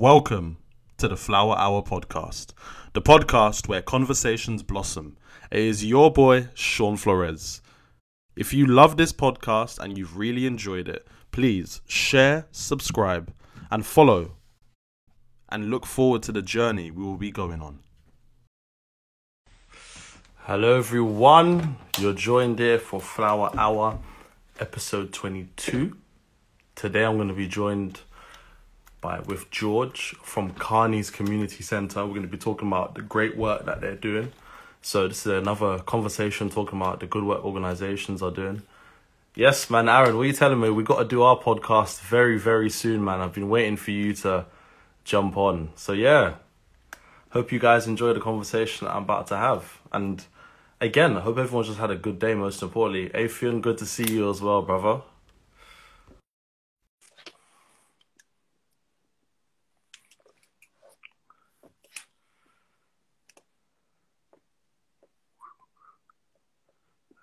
Welcome to the Flower Hour podcast, the podcast where conversations blossom. It is your boy, Shaun Flores. If you love this podcast and you've really enjoyed it, please share, subscribe, and follow, and look forward to the journey we will be going on. Hello, everyone. You're joined here for Flower Hour, episode 22. Today, I'm going to be joined by with George from Carney's Community Centre. We're going to be talking about the great work that they're doing. So this is another conversation talking about the good work organisations are doing. Yes, man, Aaron, what are you telling me? We got to do our podcast very, very soon, man. I've been waiting for you to jump on. So yeah, hope you guys enjoy the conversation I'm about to have. And again, I hope everyone just had a good day. Most importantly, Afion, good to see you as well, brother.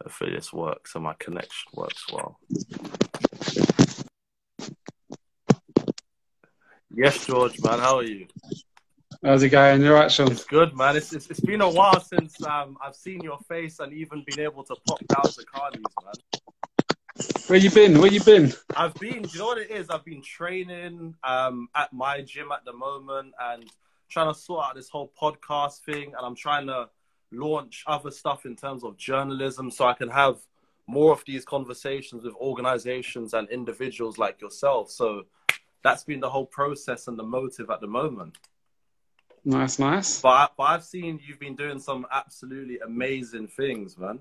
Hopefully this works and my connection works well. Yes, George, man, how are you? How's it going? You're right, Shaun. It's good, man. It's, it's, it's been a while since um, I've seen your face and even been able to pop down to Carney's, man. Where you been? Where you been? I've been, do you know what it is? I've been training um, at my gym at the moment and trying to sort out this whole podcast thing. And I'm trying to launch other stuff in terms of journalism so I can have more of these conversations with organizations and individuals like yourself. So that's been the whole process and the motive at the moment. Nice, nice. But, but I've seen you've been doing some absolutely amazing things, man.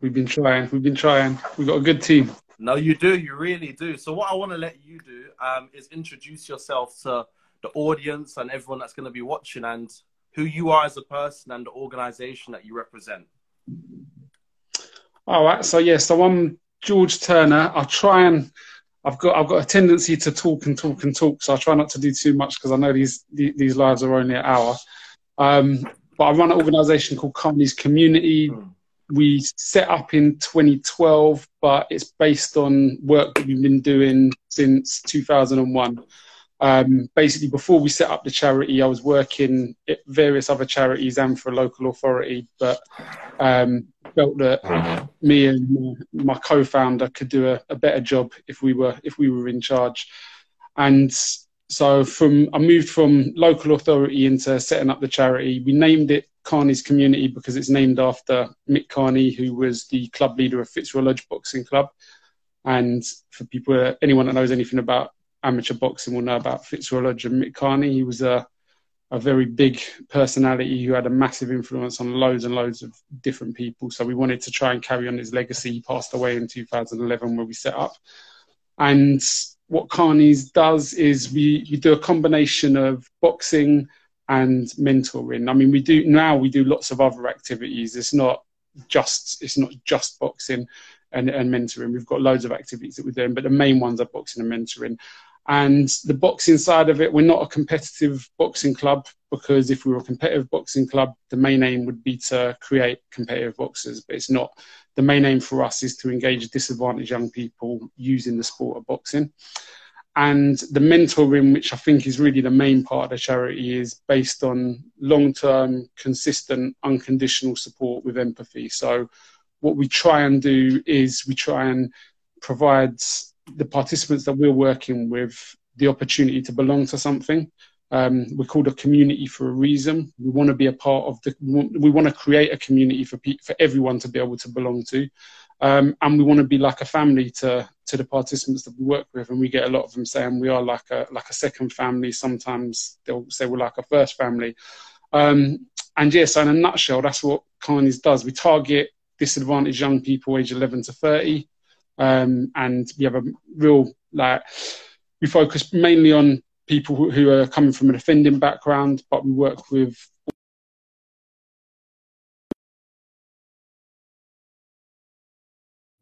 We've been trying. We've been trying. We've got a good team. No, you do. You really do. So what I want to let you do um, is introduce yourself to the audience and everyone that's going to be watching and who you are as a person and the organization that you represent. All right. So yeah, so I'm George Turner. I'll try and I've got I've got a tendency to talk and talk and talk, so I try not to do too much because I know these these lives are only an hour. Um, but I run an organisation called Carney's Community. Mm. We set up in 2012, but it's based on work that we've been doing since 2001. Um, basically, before we set up the charity, I was working at various other charities and for a local authority, but um, felt that me and my, co-founder could do a, a, better job if we were if we were in charge. And so, from I moved from local authority into setting up the charity. We named it Carney's Community because it's named after Mick Carney, who was the club leader of Fitzroy Lodge Boxing Club. And for people, anyone that knows anything about amateur boxing will know about Fitzroy Lodge and Mick Carney. He was a a very big personality who had a massive influence on loads and loads of different people. So we wanted to try and carry on his legacy. He passed away in 2011 where we set up. And what Carney's does is we, we do a combination of boxing and mentoring. I mean, we do now we do lots of other activities. It's not just it's not just boxing and, and mentoring. We've got loads of activities that we're doing, but the main ones are boxing and mentoring. And the boxing side of it, we're not a competitive boxing club because if we were a competitive boxing club, the main aim would be to create competitive boxers, but it's not. The main aim for us is to engage disadvantaged young people using the sport of boxing. And the mentoring, which I think is really the main part of the charity, is based on long term, consistent, unconditional support with empathy. So, what we try and do is we try and provide the participants that we're working with the opportunity to belong to something. Um, we're called a community for a reason. We want to be a part of the. We want to create a community for pe- for everyone to be able to belong to, um, and we want to be like a family to to the participants that we work with. And we get a lot of them saying we are like a like a second family. Sometimes they'll say we're like a first family. Um, and yes, So in a nutshell, that's what Carney's does. We target disadvantaged young people, age 11 to 30. Um, and we have a real like we focus mainly on people who, are coming from an offending background, but we work with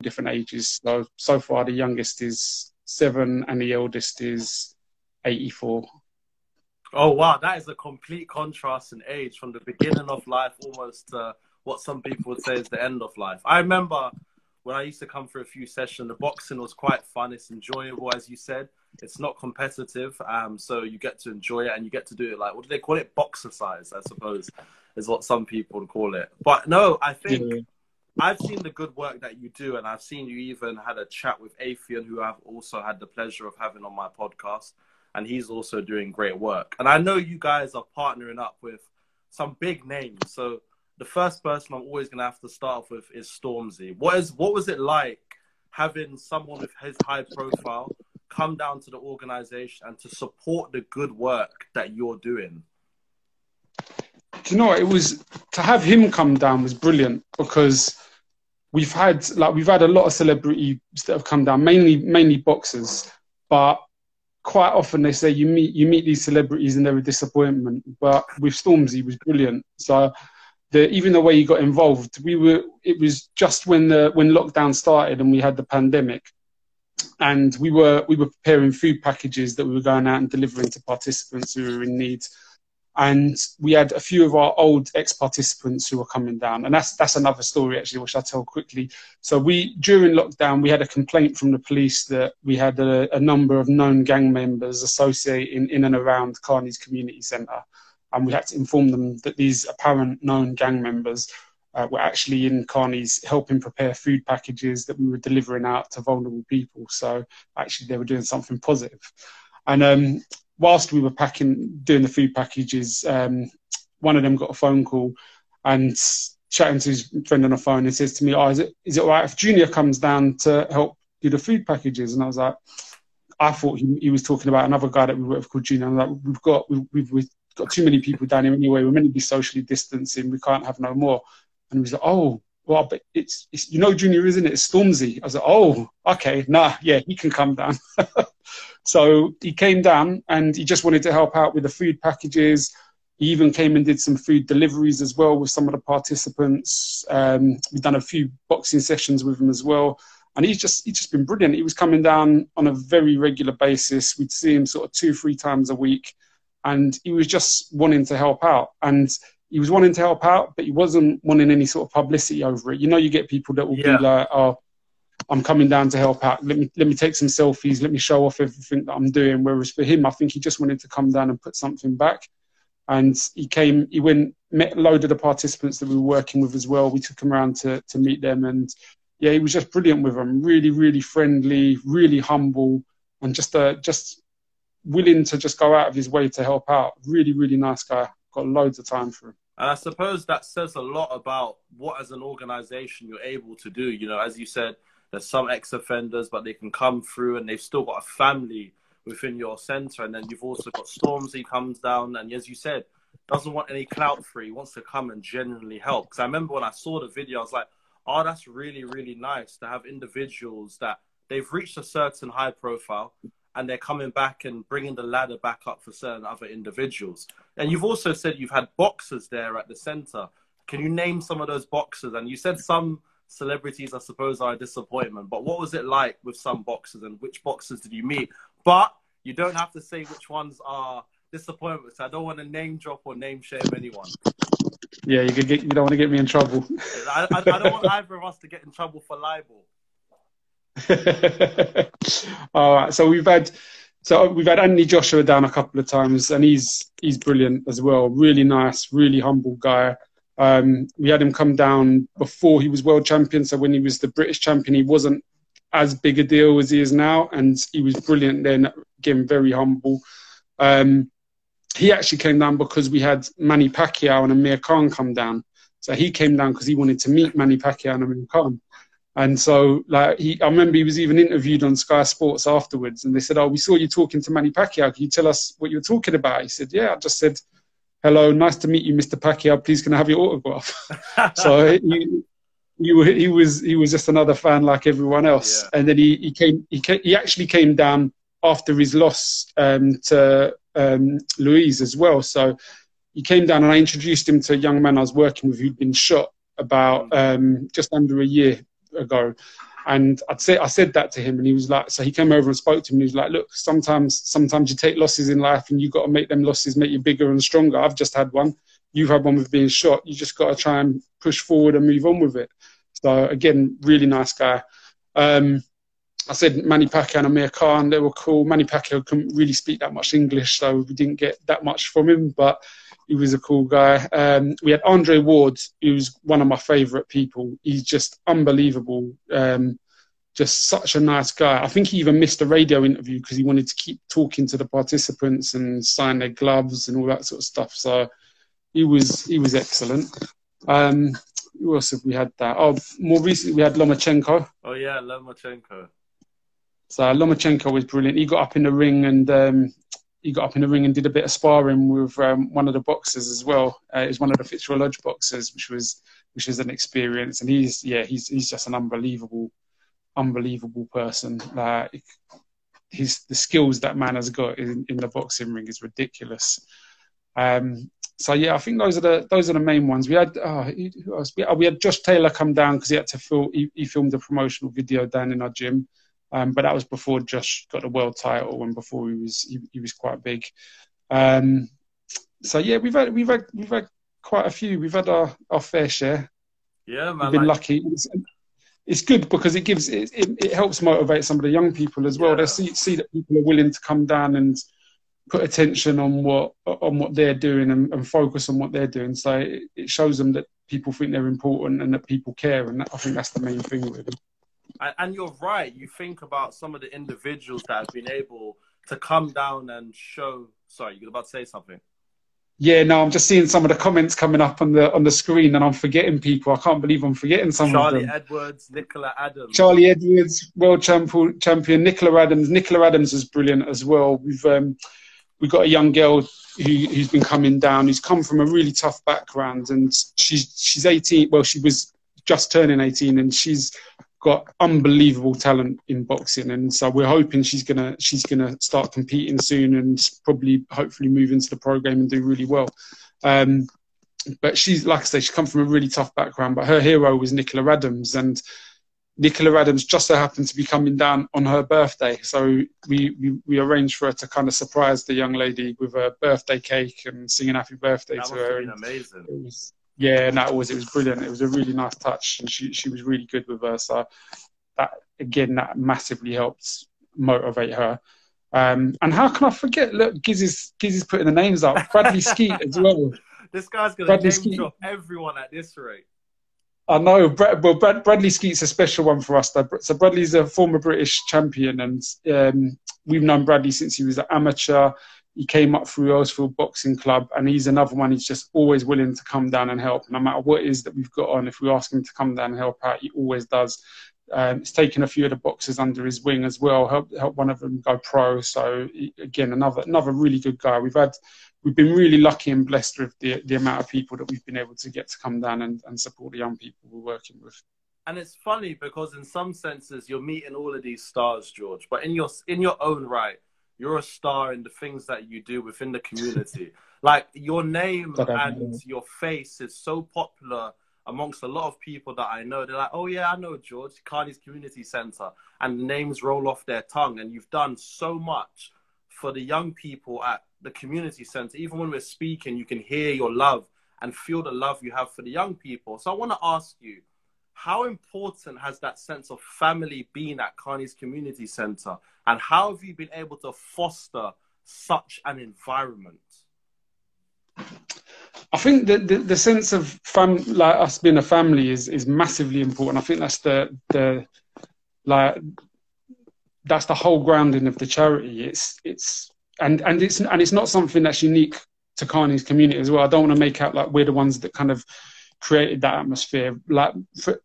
different ages. So so far, the youngest is seven, and the eldest is eighty-four. Oh wow, that is a complete contrast in age from the beginning of life almost what some people would say is the end of life. I remember when I used to come for a few sessions, the boxing was quite fun. It's enjoyable, as you said. it's not competitive, um, so you get to enjoy it and you get to do it like what do they call it? Boxer size, I suppose, is what some people call it. But no, I think yeah. I've seen the good work that you do, and I've seen you even had a chat with Afian, who I've also had the pleasure of having on my podcast, and he's also doing great work. And I know you guys are partnering up with some big names. So the first person I'm always going to have to start off with is Stormzy. What is what was it like having someone with his high profile come down to the organization and to support the good work that you're doing? Do you know? It was to have him come down was brilliant because we've had like we've had a lot of celebrities that have come down, mainly mainly boxers, but quite often they say you meet you meet these celebrities and they're a disappointment. But with Stormzy was brilliant. So the even the way he got involved, we were it was just when the when lockdown started and we had the pandemic, and we were we were preparing food packages that we were going out and delivering to participants who were in need. And we had a few of our old ex-participants who were coming down. And that's that's another story actually which i'll tell quickly. So we during lockdown we had a complaint from the police that we had a, a number of known gang members associating in and around carney's community centre and we had to inform them that these apparent known gang members uh, were actually in Carney's helping prepare food packages that we were delivering out to vulnerable people. So actually, they were doing something positive. And um, whilst we were packing, doing the food packages, um, one of them got a phone call and chatting to his friend on the phone and says to me, "Oh, is it is it all right if Junior comes down to help do the food packages?" And I was like, I thought he, he was talking about another guy that we work with called Junior. I'm like, we've got we've, we've got too many people down here anyway. We're meant to be socially distancing. We can't have no more. And he was like, "Oh, well, but it's, it's you know Junior, isn't it? It's Stormzy." I was like, "Oh, okay, nah, yeah, he can come down." So he came down and he just wanted to help out with the food packages. He even came and did some food deliveries as well with some of the participants. Um, we've done a few boxing sessions with him as well. And he's just he's just been brilliant. He was coming down on a very regular basis. We'd see him sort of two, three times a week. And he was just wanting to help out. And he was wanting to help out, but he wasn't wanting any sort of publicity over it. You know, you get people that will yeah. be like, oh, I'm coming down to help out. Let me let me take some selfies. Let me show off everything that I'm doing. Whereas for him, I think he just wanted to come down and put something back. And he came. He went met a load of the participants that we were working with as well. We took him around to to meet them, and yeah, he was just brilliant with them. Really, really friendly, really humble, and just uh, just willing to just go out of his way to help out. Really, really nice guy. Got loads of time for him. And I suppose that says a lot about what, as an organization, you're able to do. You know, as you said, there's some ex-offenders, but they can come through and they've still got a family within your centre. And then you've also got Stormzy comes down, and as you said, doesn't want any clout free, wants to come and genuinely help. Because I remember when I saw the video, I was like, oh, that's really, really nice to have individuals that they've reached a certain high profile and they're coming back and bringing the ladder back up for certain other individuals. And you've also said you've had boxers there at the centre. Can you name some of those boxers? And you said some celebrities, I suppose, are a disappointment. But what was it like with some boxers, and which boxers did you meet? But you don't have to say which ones are disappointments. I don't want to name drop or name shame anyone. Yeah, you could get. You don't want to get me in trouble. I, I, I don't want either of us to get in trouble for libel. All right, so we've had. So we've had Anthony Joshua down a couple of times, and he's he's brilliant as well. Really nice, really humble guy. Um, we had him come down before he was world champion. So when he was the British champion, he wasn't as big a deal as he is now, and he was brilliant then. Again, very humble. Um, he actually came down because we had Manny Pacquiao and Amir Khan come down. So he came down because he wanted to meet Manny Pacquiao and Amir Khan. And so, like, he, I remember he was even interviewed on Sky Sports afterwards, and they said, "Oh, we saw you talking to Manny Pacquiao. Can you tell us what you were talking about?" He said, "Yeah, I just said hello, nice to meet you, Mr. Pacquiao. Please, can I have your autograph? so he, he, he, was he was just another fan like everyone else. Yeah. And then he, he came he came, he actually came down after his loss um, to um, Ruiz as well. So he came down and I introduced him to a young man I was working with who'd been shot about mm. um, just under a year ago. And I'd say I said that to him, and he was like, so he came over and spoke to me. And he was like, look, sometimes sometimes you take losses in life, and you've got to make them losses make you bigger and stronger. I've just had one. You've had one with being shot. You just got to try and push forward and move on with it. So again, really nice guy. Um, I said Manny Pacquiao and Amir Khan, they were cool. Manny Pacquiao couldn't really speak that much English, so we didn't get that much from him, but he was a cool guy. Um, we had Andre Ward, who's one of my favourite people. He's just unbelievable. Um, just such a nice guy. I think he even missed a radio interview because he wanted to keep talking to the participants and sign their gloves and all that sort of stuff. So he was he was excellent. Um, who else have we had that? Oh, more recently we had Lomachenko. Oh yeah, Lomachenko. So Lomachenko was brilliant. He got up in the ring and um, he got up in the ring and did a bit of sparring with um, one of the boxers as well. Uh, it was one of the Fitzroy Lodge boxers, which was which was an experience. And he's yeah, he's he's just an unbelievable unbelievable person. His the skills that man has got in, in the boxing ring is ridiculous. Um, so yeah, I think those are the those are the main ones. We had oh, who else? We, oh, we had Josh Taylor come down because he had to film. He, he, filmed a promotional video down in our gym, um, but that was before Josh got a world title and before he was he, he was quite big. Um, so yeah, we've had we've had we've had quite a few. We've had our, our fair share. Yeah, man. We've been like, lucky it's good because it gives it, it, it, helps motivate some of the young people as well. Yeah. They see see that people are willing to come down and put attention on what on what they're doing and, and focus on what they're doing. So it, it, shows them that people think they're important and that people care, and that, I think that's the main thing with them. And, and you're right. You think about some of the individuals that have been able to come down and show. Sorry, you're about to say something. Yeah, no, I'm just seeing some of the comments coming up on the on the screen, and I'm forgetting people. I can't believe I'm forgetting some Charlie of them. Edwards, Nicola Adams. Charlie Edwards, world champion, champion. Nicola Adams. Nicola Adams is brilliant as well. We've um, we've got a young girl who, who's been coming down. Who's come from a really tough background, and she's she's 18. Well, she was just turning 18, and she's got unbelievable talent in boxing, and so we're hoping she's gonna she's gonna start competing soon and probably hopefully move into the pro game and do really well. Um, but she's like I say, she come from a really tough background. But her hero was Nicola Adams, and Nicola Adams just so happened to be coming down on her birthday. So we, we, we arranged for her to kind of surprise the young lady with a birthday cake and singing happy birthday that to her. amazing. It was, yeah, and that was it was brilliant. It was a really nice touch, and she she was really good with her. So that again, that massively helped motivate her. Um, and how can I forget? Look, Gizzy's Gizzy's putting the names up. Bradley Skeete as well. This guy's gonna Bradley name Skeete. drop everyone at this rate. I know, Brad, well, Brad, Bradley Skeete's a special one for us. Though. So Bradley's a former British champion, and um, we've known Bradley since he was an amateur he came up through Earlsfield Boxing Club, and he's another one. He's just always willing to come down and help, no matter what it is that we've got on. If we ask him to come down and help out, he always does. Um, he's taken a few of the boxers under his wing as well. Help help one of them go pro. So he, again, another another really good guy. We've had we've been really lucky and blessed with the the amount of people that we've been able to get to come down and, and support the young people we're working with. And it's funny because in some senses you're meeting all of these stars, George, but in your in your own right you're a star in the things that you do within the community. like your name and your face is so popular amongst a lot of people that I know. They're like, oh yeah, I know George, Carney's Community Centre, and names roll off their tongue. And you've done so much for the young people at the community centre. Even when we're speaking, you can hear your love and feel the love you have for the young people. So I want to ask you, how important has that sense of family been at Carney's Community Centre? And how have you been able to foster such an environment? I think the, the, the sense of fam like us being a family is is massively important. I think that's the the like that's the whole grounding of the charity. It's it's and and it's and it's not something that's unique to Carney's community as well. I don't want to make out like we're the ones that kind of created that atmosphere. Like for,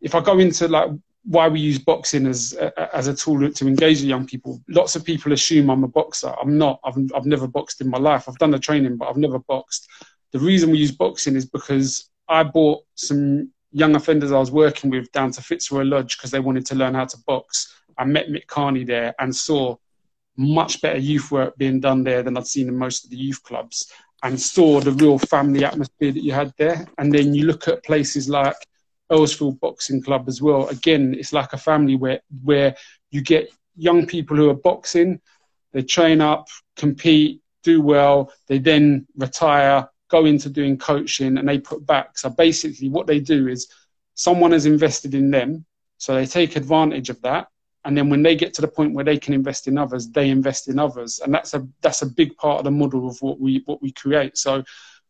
if I go into like why we use boxing as as a tool to engage the young people. Lots of people assume I'm a boxer. I'm not. I've I've never boxed in my life. I've done the training, but I've never boxed. The reason we use boxing is because I brought some young offenders I was working with down to Fitzroy Lodge because they wanted to learn how to box. I met Mick Carney there and saw much better youth work being done there than I'd seen in most of the youth clubs and saw the real family atmosphere that you had there. And then you look at places like Earlsfield Boxing Club as well. Again, it's like a family where where you get young people who are boxing, they train up, compete, do well, they then retire, go into doing coaching, and they put back. So basically, what they do is someone has invested in them, so they take advantage of that, and then when they get to the point where they can invest in others, they invest in others, and that's a that's a big part of the model of what we what we create. So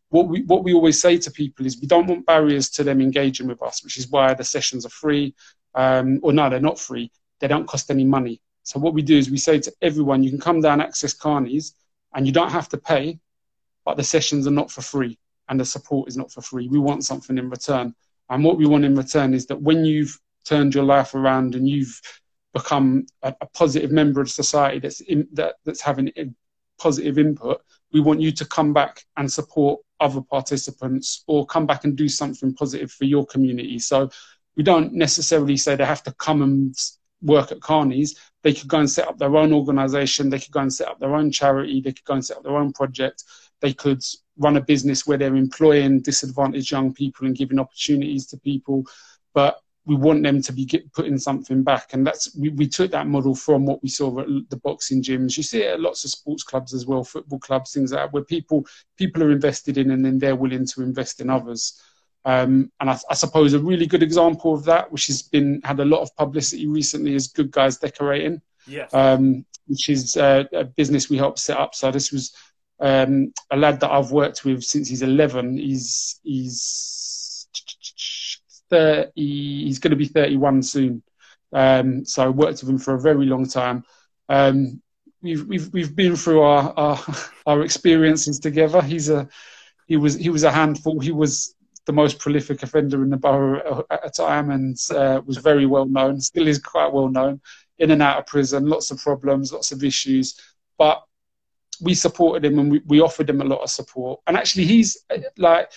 what we what we always say to people is we don't want barriers to them engaging with us, which is why the sessions are free, um, or no, they're not free. They don't cost any money. So what we do is we say to everyone, you can come down access Carneys, and you don't have to pay, but the sessions are not for free, and the support is not for free. We want something in return, and what we want in return is that when you've turned your life around and you've become a, a positive member of society that's in, that, that's having a positive input, we want you to come back and support other participants or come back and do something positive for your community. So we don't necessarily say they have to come and work at Carney's. They could go and set up their own organization. They could go and set up their own charity. They could go and set up their own project. They could run a business where they're employing disadvantaged young people and giving opportunities to people. But we want them to be get, putting something back. And that's we, we took that model from what we saw at the boxing gyms. You see it at lots of sports clubs as well, football clubs, things like that, where people people are invested in and then they're willing to invest in others. Um, and I, I, suppose a really good example of that, which has been had a lot of publicity recently, is Good Guys Decorating, yes. um, which is uh, a business we helped set up. So this was um, a lad that I've worked with since he's 11. He's he's 30, he's going to be 31 soon. Um, so I worked with him for a very long time. Um, we've we've we've been through our, our, our experiences together. He's a he was he was a handful. He was the most prolific offender in the borough at a time and uh, was very well known. Still is quite well known. In and out of prison, lots of problems, lots of issues, but we supported him and we, we offered him a lot of support. And actually, he's like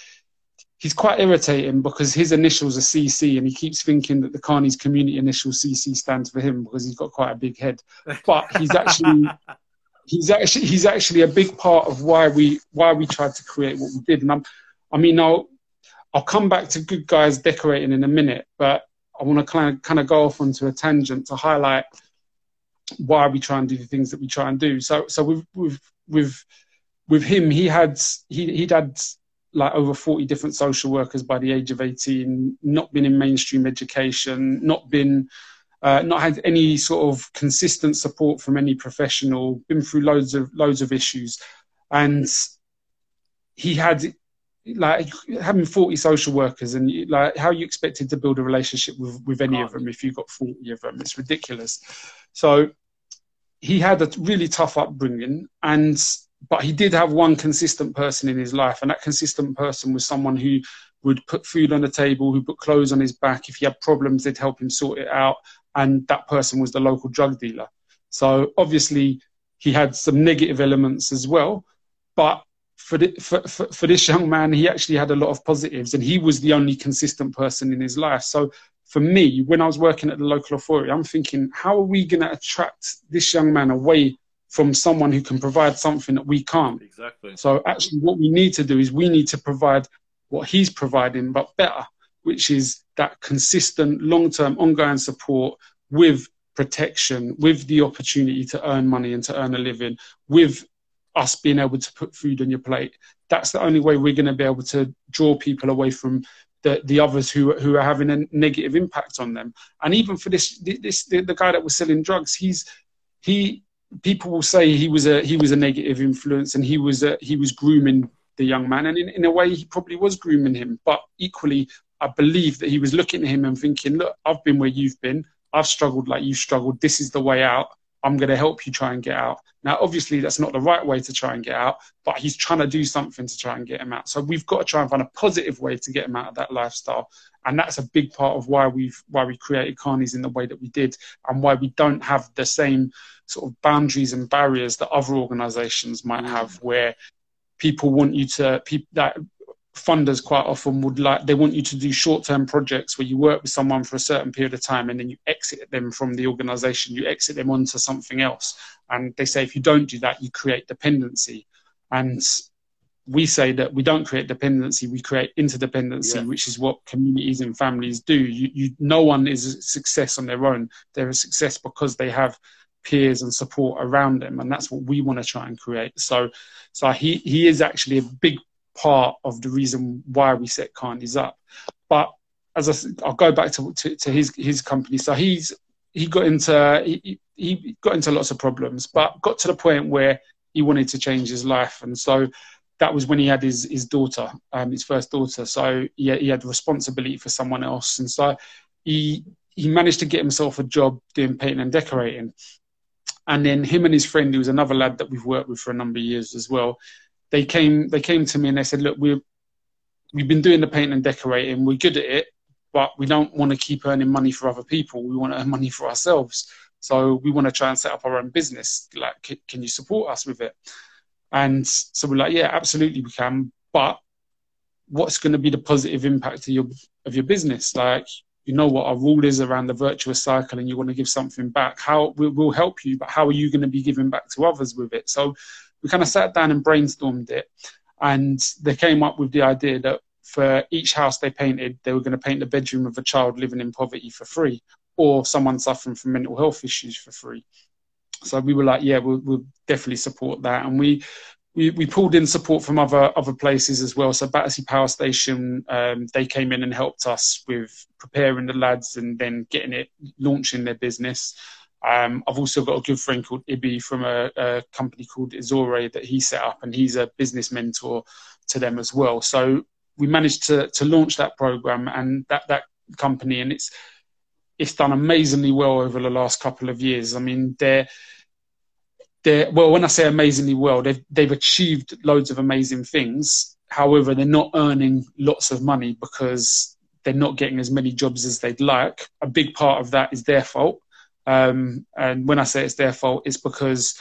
he's quite irritating because his initials are CC and he keeps thinking that the Carney's community initial CC stands for him because he's got quite a big head. But he's actually he's actually he's actually a big part of why we why we tried to create what we did. And I'm, I mean, I'll I'll come back to good guys decorating in a minute, but I want to kind of kind of go off onto a tangent to highlight why we try and do the things that we try and do. So so with with with with him, he had he he'd had like over 40 different social workers by the age of 18, not been in mainstream education, not been, uh, not had any sort of consistent support from any professional, been through loads of loads of issues, and he had like having 40 social workers and like how you expected to build a relationship with with any of them if you got 40 of them? It's ridiculous. So he had a really tough upbringing and but he did have one consistent person in his life, and that consistent person was someone who would put food on the table, who put clothes on his back. If he had problems, they'd help him sort it out, and that person was the local drug dealer. So obviously, he had some negative elements as well, but for, the, for, for, for this young man, he actually had a lot of positives, and he was the only consistent person in his life. So for me, when I was working at the local authority, I'm thinking, how are we going to attract this young man away from someone who can provide something that we can't. Exactly. So actually, what we need to do is we need to provide what he's providing, but better, which is that consistent, long-term, ongoing support with protection, with the opportunity to earn money and to earn a living, with us being able to put food on your plate. That's the only way we're going to be able to draw people away from the, the others who who are having a negative impact on them. And even for this this the, the guy that was selling drugs, he's he people will say he was a he was a negative influence and he was a, he was grooming the young man. And in, in a way he probably was grooming him. But equally i believe that he was looking at him and thinking look i've been where you've been. I've struggled like you've struggled. This is the way out. I'm going to help you try and get out. Now obviously that's not the right way to try and get out but he's trying to do something to try and get him out. So we've got to try and find a positive way to get him out of that lifestyle. And that's a big part of why we've why we created Carney's in the way that we did and why we don't have the same sort of boundaries and barriers that other organizations might mm. have where people want you to people that funders quite often would like they want you to do short-term projects where you work with someone for a certain period of time and then you exit them from the organization you exit them onto something else. And they say if you don't do that you create dependency. And we say that we don't create dependency we create interdependency yeah. which is what communities and families do. You, you no one is a success on their own. They're a success because they have peers and support around him, and that's what we want to try and create. So, so he he is actually a big part of the reason why we set Carney's up. But as I, I'll go back to, to, to his his company. So he's he got into he, he got into lots of problems, but got to the point where he wanted to change his life, and so that was when he had his his daughter, um, his first daughter. So he, he had responsibility for someone else, and so he he managed to get himself a job doing painting and decorating. And then him and his friend, who was another lad that we've worked with for a number of years as well, they came they came to me and they said, "Look, we've we've been doing the painting and decorating. We're good at it, but we don't want to keep earning money for other people. We want to earn money for ourselves. So we want to try and set up our own business. Like, can you support us with it?" And so we're like, "Yeah, absolutely, we can." But what's going to be the positive impact of your of your business? Like, you know what our rule is around the virtuous cycle and you want to give something back. How we will help you but how are you going to be giving back to others with it? So we kind of sat down and brainstormed it and they came up with the idea that for each house they painted they were going to paint the bedroom of a child living in poverty for free or someone suffering from mental health issues for free. So we were like yeah we'll, we'll definitely support that. And we we, we pulled in support from other other places as well. So Battersea Power Station, um, they came in and helped us with preparing the lads and then getting it launching their business. Um, I've also got a good friend called Ibi from a, a, company called Izore that he set up, and he's a business mentor to them as well. So we managed to to launch that program and that that company, and it's it's done amazingly well over the last couple of years. I mean, they're they're well when i say amazingly well they've they've achieved loads of amazing things. However they're not earning lots of money because they're not getting as many jobs as they'd like. A big part of that is their fault. Um, and when i say it's their fault it's because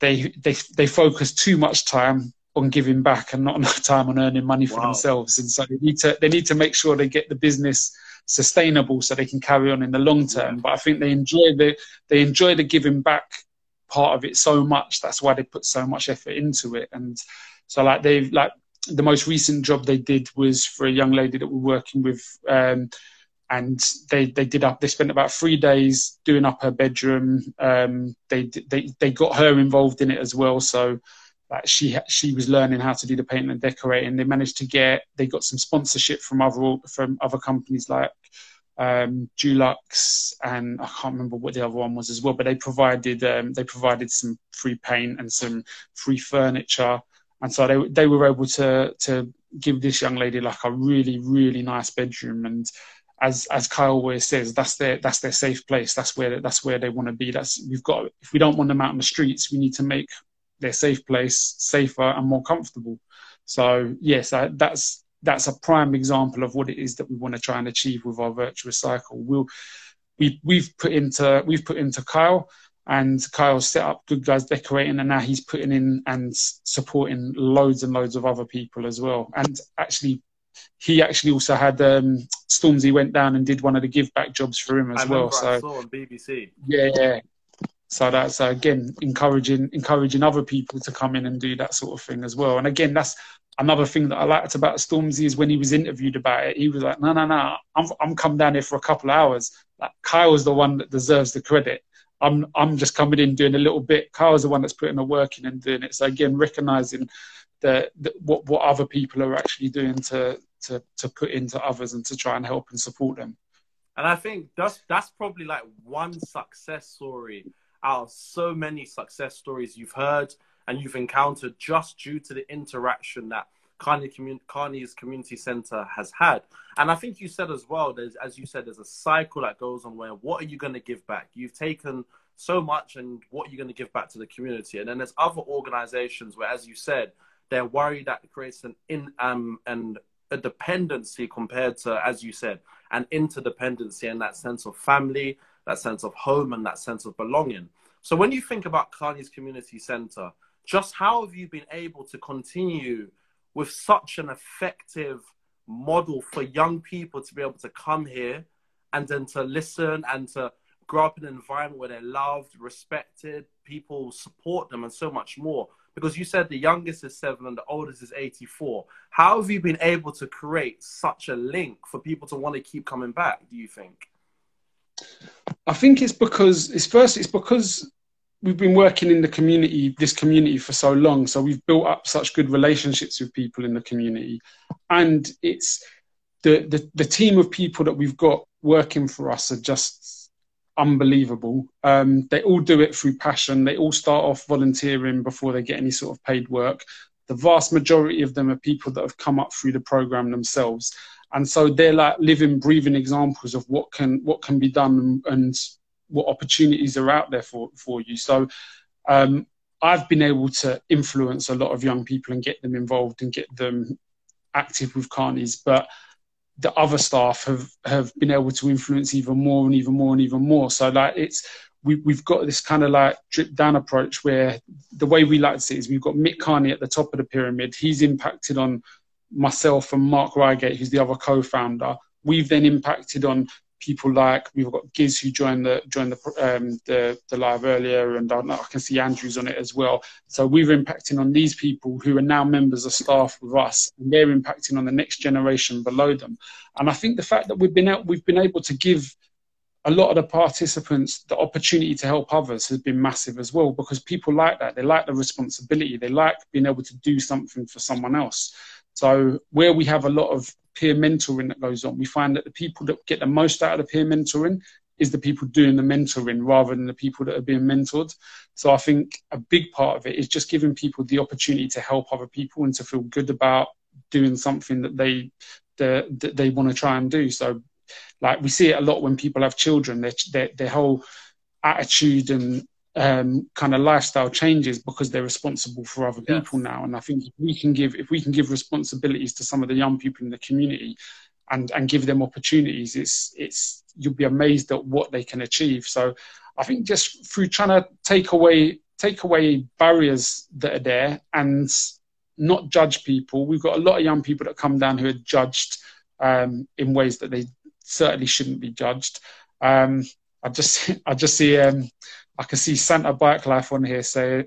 they they they focus too much time on giving back and not enough time on earning money for wow. themselves. And so they need to they need to make sure they get the business sustainable so they can carry on in the long term. But i think they enjoy the they enjoy the giving back part of it so much. That's why they put so much effort into it. And so like they've like the most recent job they did was for a young lady that we're working with. Um, and they, they did up. They spent about three days doing up her bedroom. Um, they they they got her involved in it as well. So like she she was learning how to do the painting and decorating. They managed to get they got some sponsorship from other from other companies like um, Dulux, and I can't remember what the other one was as well. But they provided um, they provided some free paint and some free furniture, and so they they were able to to give this young lady like a really really nice bedroom. And as as Kyle always says, that's their that's their safe place. That's where that's where they want to be. That's we've got if we don't want them out in the streets, we need to make their safe place safer and more comfortable. So yes, that's that's a prime example of what it is that we want to try and achieve with our virtuous cycle. We'll, we, we've put into we've put into Kyle, and Kyle set up Good Guys Decorating, and now he's putting in and supporting loads and loads of other people as well. And actually, he actually also had um, Stormzy went down and did one of the give back jobs for him as I well. So I saw on BBC. Yeah, yeah. So that's uh, again encouraging encouraging other people to come in and do that sort of thing as well. And again, that's another thing that I liked about Stormzy is when he was interviewed about it, he was like, "No, no, no, I'm I'm come down here for a couple of hours. Like Kyle's the one that deserves the credit. I'm I'm just coming in doing a little bit. Kyle's the one that's putting the work in and doing it. So again, recognizing the, the what what other people are actually doing to to to put into others and to try and help and support them. And I think that's that's probably like one success story out of so many success stories you've heard and you've encountered just due to the interaction that Carney commun- Carney's community center has had. And I think you said as well, there's, as you said, there's a cycle that goes on where what are you going to give back? You've taken so much and what are you going to give back to the community? And then there's other organizations where, as you said, they're worried that it creates an in um and a dependency compared to, as you said, an interdependency and that sense of family, that sense of home, and that sense of belonging. So when you think about Carney's Community Center, just how have you been able to continue with such an effective model for young people to be able to come here and then to listen and to grow up in an environment where they're loved, respected, people support them, and so much more? Because you said the youngest is seven and the oldest is 84. How have you been able to create such a link for people to want to keep coming back, do you think? I think it's because it's first it's because we've been working in the community, this community for so long. So we've built up such good relationships with people in the community. And it's the, the, the team of people that we've got working for us are just unbelievable. Um, they all do it through passion. They all start off volunteering before they get any sort of paid work. The vast majority of them are people that have come up through the program themselves, and so they're like living, breathing examples of what can what can be done and what opportunities are out there for for you. So. Um, I've been able to influence a lot of young people and get them involved and get them active with Carney's, but the other staff have have been able to influence even more and even more and even more. So like it's we we've got this kind of like drip down approach where the way we like to see it is we've got Mick Carney at the top of the pyramid. He's impacted on myself and Mark Reigate, who's the other co-founder. We've then impacted on people like we've got Giz who joined the joined the um, the, the live earlier, and I, I, can see Andrews on it as well. So we're impacting on these people who are now members of staff with us, and they're impacting on the next generation below them. And I think the fact that we've been out, we've been able to give a lot of the participants the opportunity to help others has been massive as well because people like that they like the responsibility they like being able to do something for someone else so where we have a lot of peer mentoring that goes on, we find that the people that get the most out of the peer mentoring is the people doing the mentoring rather than the people that are being mentored. So I think a big part of it is just giving people the opportunity to help other people and to feel good about doing something that they that, that they want to try and do. So like we see it a lot when people have children, their their, their whole attitude and um, kind of lifestyle changes because they're responsible for other people now. And I think if we can give if we can give responsibilities to some of the young people in the community and and give them opportunities, it's it's you'll be amazed at what they can achieve. So I think just through trying to take away take away barriers that are there and not judge people. We've got a lot of young people that come down who are judged um, in ways that they certainly shouldn't be judged. Um, I just I just see um, I can see Santa Bike Life on here, so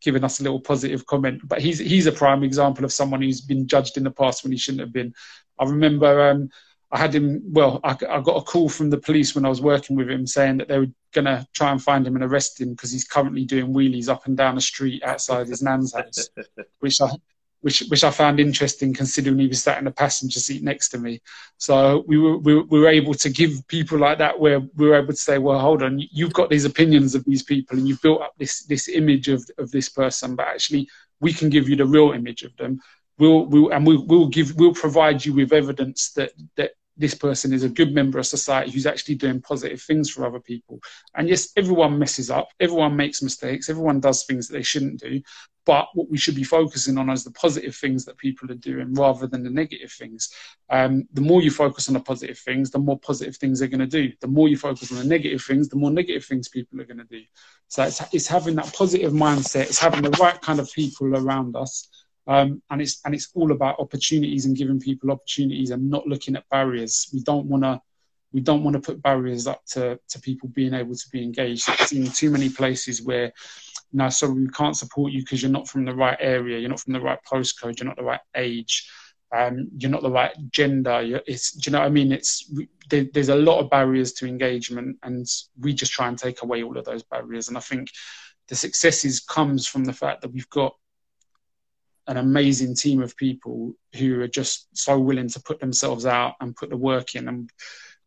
giving us a little positive comment. But he's he's a prime example of someone who's been judged in the past when he shouldn't have been. I remember um, I had him. Well, I, I, got a call from the police when I was working with him saying that they were going to try and find him and arrest him because he's currently doing wheelies up and down the street outside his nan's house, which I which which I found interesting considering he was sat in the passenger seat next to me. So we were we, we were able to give people like that where we were able to say, well, hold on, you've got these opinions of these people and you've built up this this image of of this person, but actually we can give you the real image of them. We'll, we'll and we'll, we'll give we'll provide you with evidence that that this person is a good member of society who's actually doing positive things for other people. And yes, everyone messes up, everyone makes mistakes, everyone does things that they shouldn't do. But what we should be focusing on is the positive things that people are doing rather than the negative things. Um, the more you focus on the positive things, the more positive things they're going to do. The more you focus on the negative things, the more negative things people are going to do. So it's, it's having that positive mindset, it's having the right kind of people around us. Um, and it's and it's all about opportunities and giving people opportunities and not looking at barriers. We don't want to we don't want to put barriers up to, to people being able to be engaged. I've seen too many places where no, sorry, we can't support you because you're not from the right area, you're not from the right postcode, you're not the right age, um, you're not the right gender. it's, do you know what I mean? It's there, there's a lot of barriers to engagement, and we just try and take away all of those barriers. And I think the successes comes from the fact that we've got an amazing team of people who are just so willing to put themselves out and put the work in. And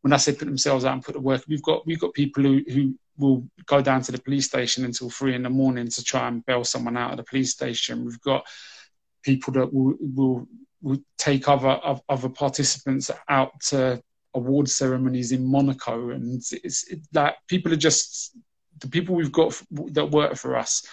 when I say put themselves out and put the work, we've got we've got people who, who will go down to the police station until three in the morning to try and bail someone out of the police station. We've got people that will will, will take other other participants out to award ceremonies in Monaco, and it's it, like people are just the people we've got that work for us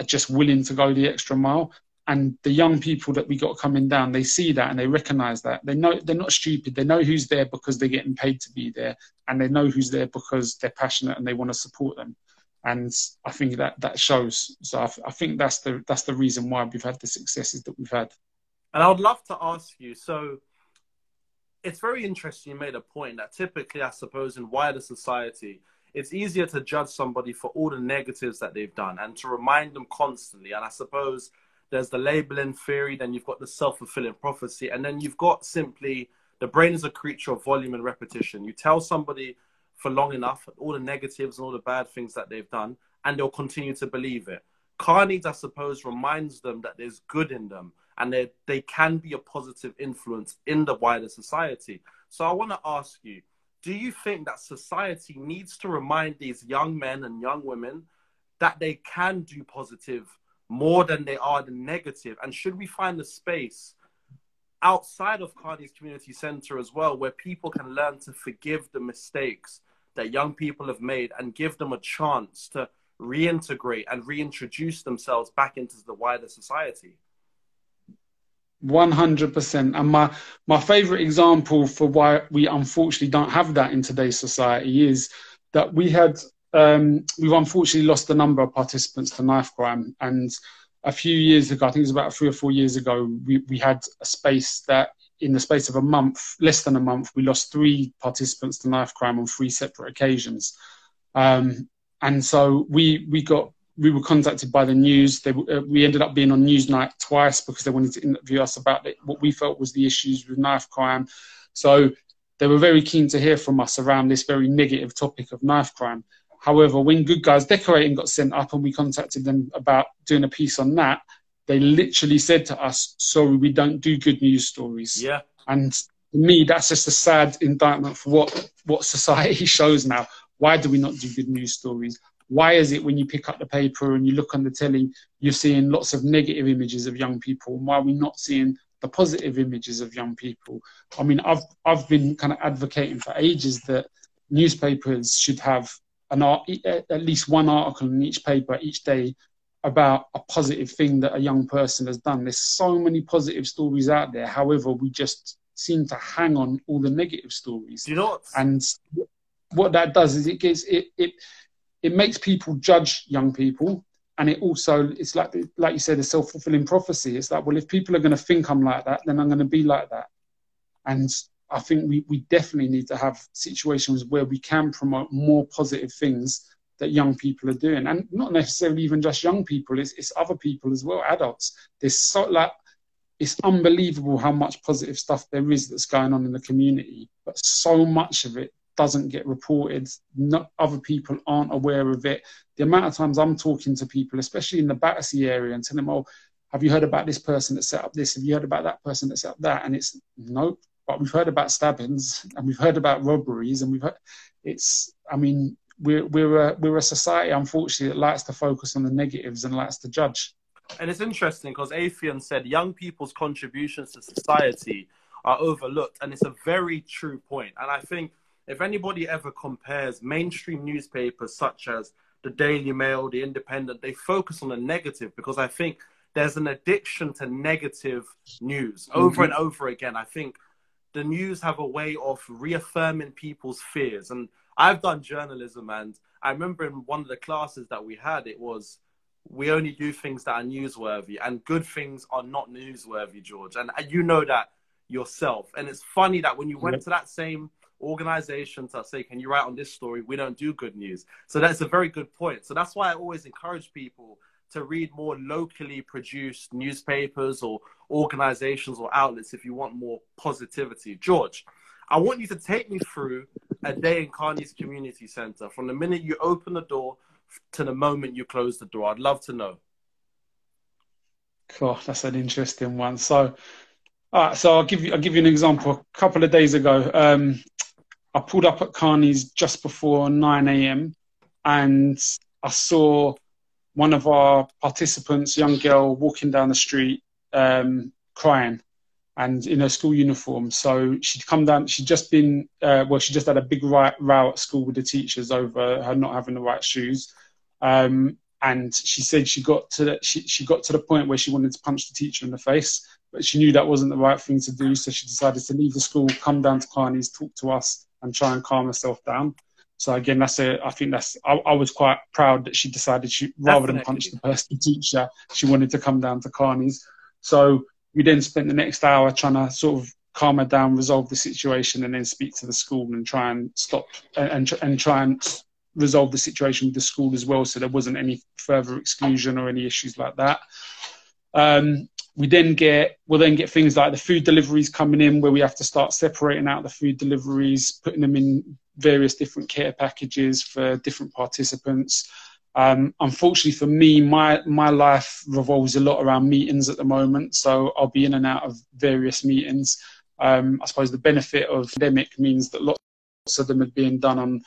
are just willing to go the extra mile and the young people that we got coming down they see that and they recognize that. They know they're not stupid. They know who's there because they're getting paid to be there and they know who's there because they're passionate and they want to support them. And i think that that shows. So I, I think that's the that's the reason why we've had the successes that we've had. And i would love to ask you so it's very interesting you made a point that typically i suppose in wider society it's easier to judge somebody for all the negatives that they've done and to remind them constantly. And i suppose there's the labeling theory, then you've got the self fulfilling prophecy, and then you've got simply the brain is a creature of volume and repetition. You tell somebody for long enough all the negatives and all the bad things that they've done, and they'll continue to believe it. Carney's, I suppose, reminds them that there's good in them and they, they can be a positive influence in the wider society. So I want to ask you do you think that society needs to remind these young men and young women that they can do positive more than they are the negative? And should we find a space outside of Carney's Community Center as well where people can learn to forgive the mistakes that young people have made and give them a chance to reintegrate and reintroduce themselves back into the wider society? 100% and my my favorite example for why we unfortunately don't have that in today's society is that we had um, we've unfortunately lost the number of participants to knife crime and a few years ago i think it was about three or four years ago we, we had a space that in the space of a month less than a month we lost three participants to knife crime on three separate occasions um, and so we we got we were contacted by the news. They, uh, we ended up being on Newsnight twice because they wanted to interview us about what we felt was the issues with knife crime. So they were very keen to hear from us around this very negative topic of knife crime. However, when Good Guys Decorating got sent up and we contacted them about doing a piece on that, they literally said to us, "Sorry, we don't do good news stories." Yeah. And to me, that's just a sad indictment for what what society shows now. Why do we not do good news stories? why is it when you pick up the paper and you look on the telly, you're seeing lots of negative images of young people? And why are we not seeing the positive images of young people? I mean, I've I've been kind of advocating for ages that newspapers should have an art, at least one article in each paper each day about a positive thing that a young person has done. There's so many positive stories out there. However, we just seem to hang on all the negative stories. You know, and what that does is it gets it it it makes people judge young people and it also it's like like you said a self-fulfilling prophecy it's like well if people are going to think i'm like that then i'm going to be like that and i think we, we definitely need to have situations where we can promote more positive things that young people are doing and not necessarily even just young people it's, it's other people as well adults there's so like it's unbelievable how much positive stuff there is that's going on in the community but so much of it doesn't get reported. Not, other people aren't aware of it. The amount of times I'm talking to people, especially in the Battersea area, and telling them, "Oh, have you heard about this person that set up this? Have you heard about that person that set up that?" And it's nope. But we've heard about stabbings, and we've heard about robberies, and we've heard, it's. I mean, we're we're a, we're a society, unfortunately, that likes to focus on the negatives and likes to judge. And it's interesting because Afian said young people's contributions to society are overlooked, and it's a very true point. And I think if anybody ever compares mainstream newspapers such as the Daily Mail, the Independent, they focus on the negative because I think there's an addiction to negative news over mm-hmm. and over again. I think the news have a way of reaffirming people's fears. And I've done journalism, and I remember in one of the classes that we had, it was we only do things that are newsworthy, and good things are not newsworthy, George. And uh, you know that yourself. And it's funny that when you went to that same organization to say, Can you write on this story? We don't do good news. So that's a very good point. So that's why I always encourage people to read more locally produced newspapers or organizations or outlets if you want more positivity. George, I want you to take me through a day in Carney's Community Center from the minute you open the door to the moment you close the door. I'd love to know. Cool, that's an interesting one. So, all right, so I'll give you I'll give you an example. A couple of days ago, um, I pulled up at Carney's just before 9 a.m. and I saw one of our participants, young girl, walking down the street um, crying and in her school uniform. So she'd come down, she'd just been, uh, well, she just had a big row, row at school with the teachers over her not having the right shoes. Um, and she said she got to the, she, she got to the point where she wanted to punch the teacher in the face, but she knew that wasn't the right thing to do. So she decided to leave the school, come down to Carney's, talk to us, and try and calm herself down. So again, that's a. I think that's. I, I was quite proud that she decided she rather Definitely. than punch the person teacher, she wanted to come down to Carney's. So we then spent the next hour trying to sort of calm her down, resolve the situation, and then speak to the school and try and stop and and, and try and resolve the situation with the school as well, so there wasn't any further exclusion or any issues like that. Um, we then get we'll then get things like the food deliveries coming in where we have to start separating out the food deliveries putting them in various different care packages for different participants um, unfortunately for me my my life revolves a lot around meetings at the moment so i'll be in and out of various meetings um, i suppose the benefit of pandemic means that lots of them are being done on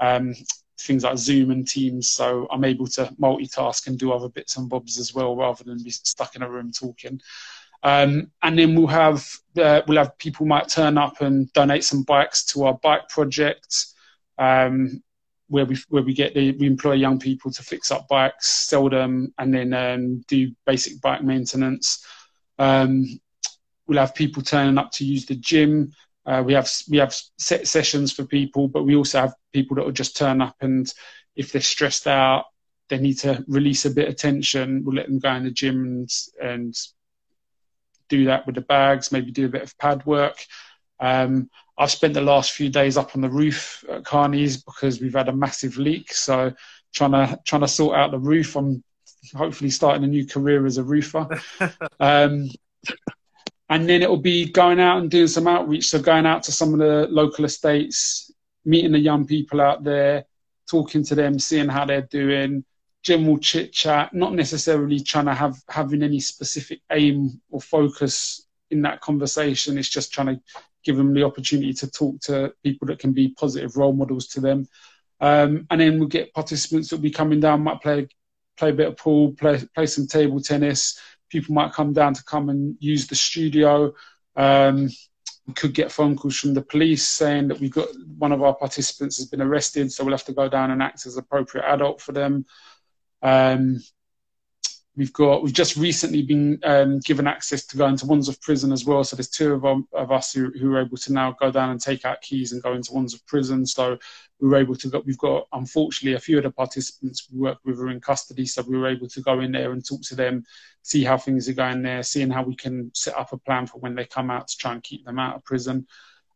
um, things like Zoom and Teams, so I'm able to multitask and do other bits and bobs as well, rather than be stuck in a room talking. Um, and then we'll have uh, we'll have people might turn up and donate some bikes to our bike project, um, where we where we get the, we employ young people to fix up bikes, sell them, and then um, do basic bike maintenance. Um, we'll have people turning up to use the gym. Uh, we have we have set sessions for people, but we also have people that will just turn up and if they're stressed out, they need to release a bit of tension. We'll let them go in the gym and, and do that with the bags. Maybe do a bit of pad work. Um, I've spent the last few days up on the roof at Carney's because we've had a massive leak. So trying to trying to sort out the roof. I'm hopefully starting a new career as a roofer. um, and then it'll be going out and doing some outreach. So going out to some of the local estates, meeting the young people out there, talking to them, seeing how they're doing, general chit chat, not necessarily trying to have having any specific aim or focus in that conversation. It's just trying to give them the opportunity to talk to people that can be positive role models to them. Um, and then we'll get participants that will be coming down, might play play a bit of pool, play play some table tennis, people might come down to come and use the studio. Um, we could get phone calls from the police saying that we got one of our participants has been arrested, so we'll have to go down and act as appropriate adult for them. Um, we've got we've just recently been um, given access to go into Wandsworth prison as well. So there's two of, our, of us who, who, are able to now go down and take out keys and go into Wandsworth prison. So we were able to go. We've got unfortunately a few of the participants we work with are in custody, so we were able to go in there and talk to them, see how things are going there, seeing how we can set up a plan for when they come out to try and keep them out of prison.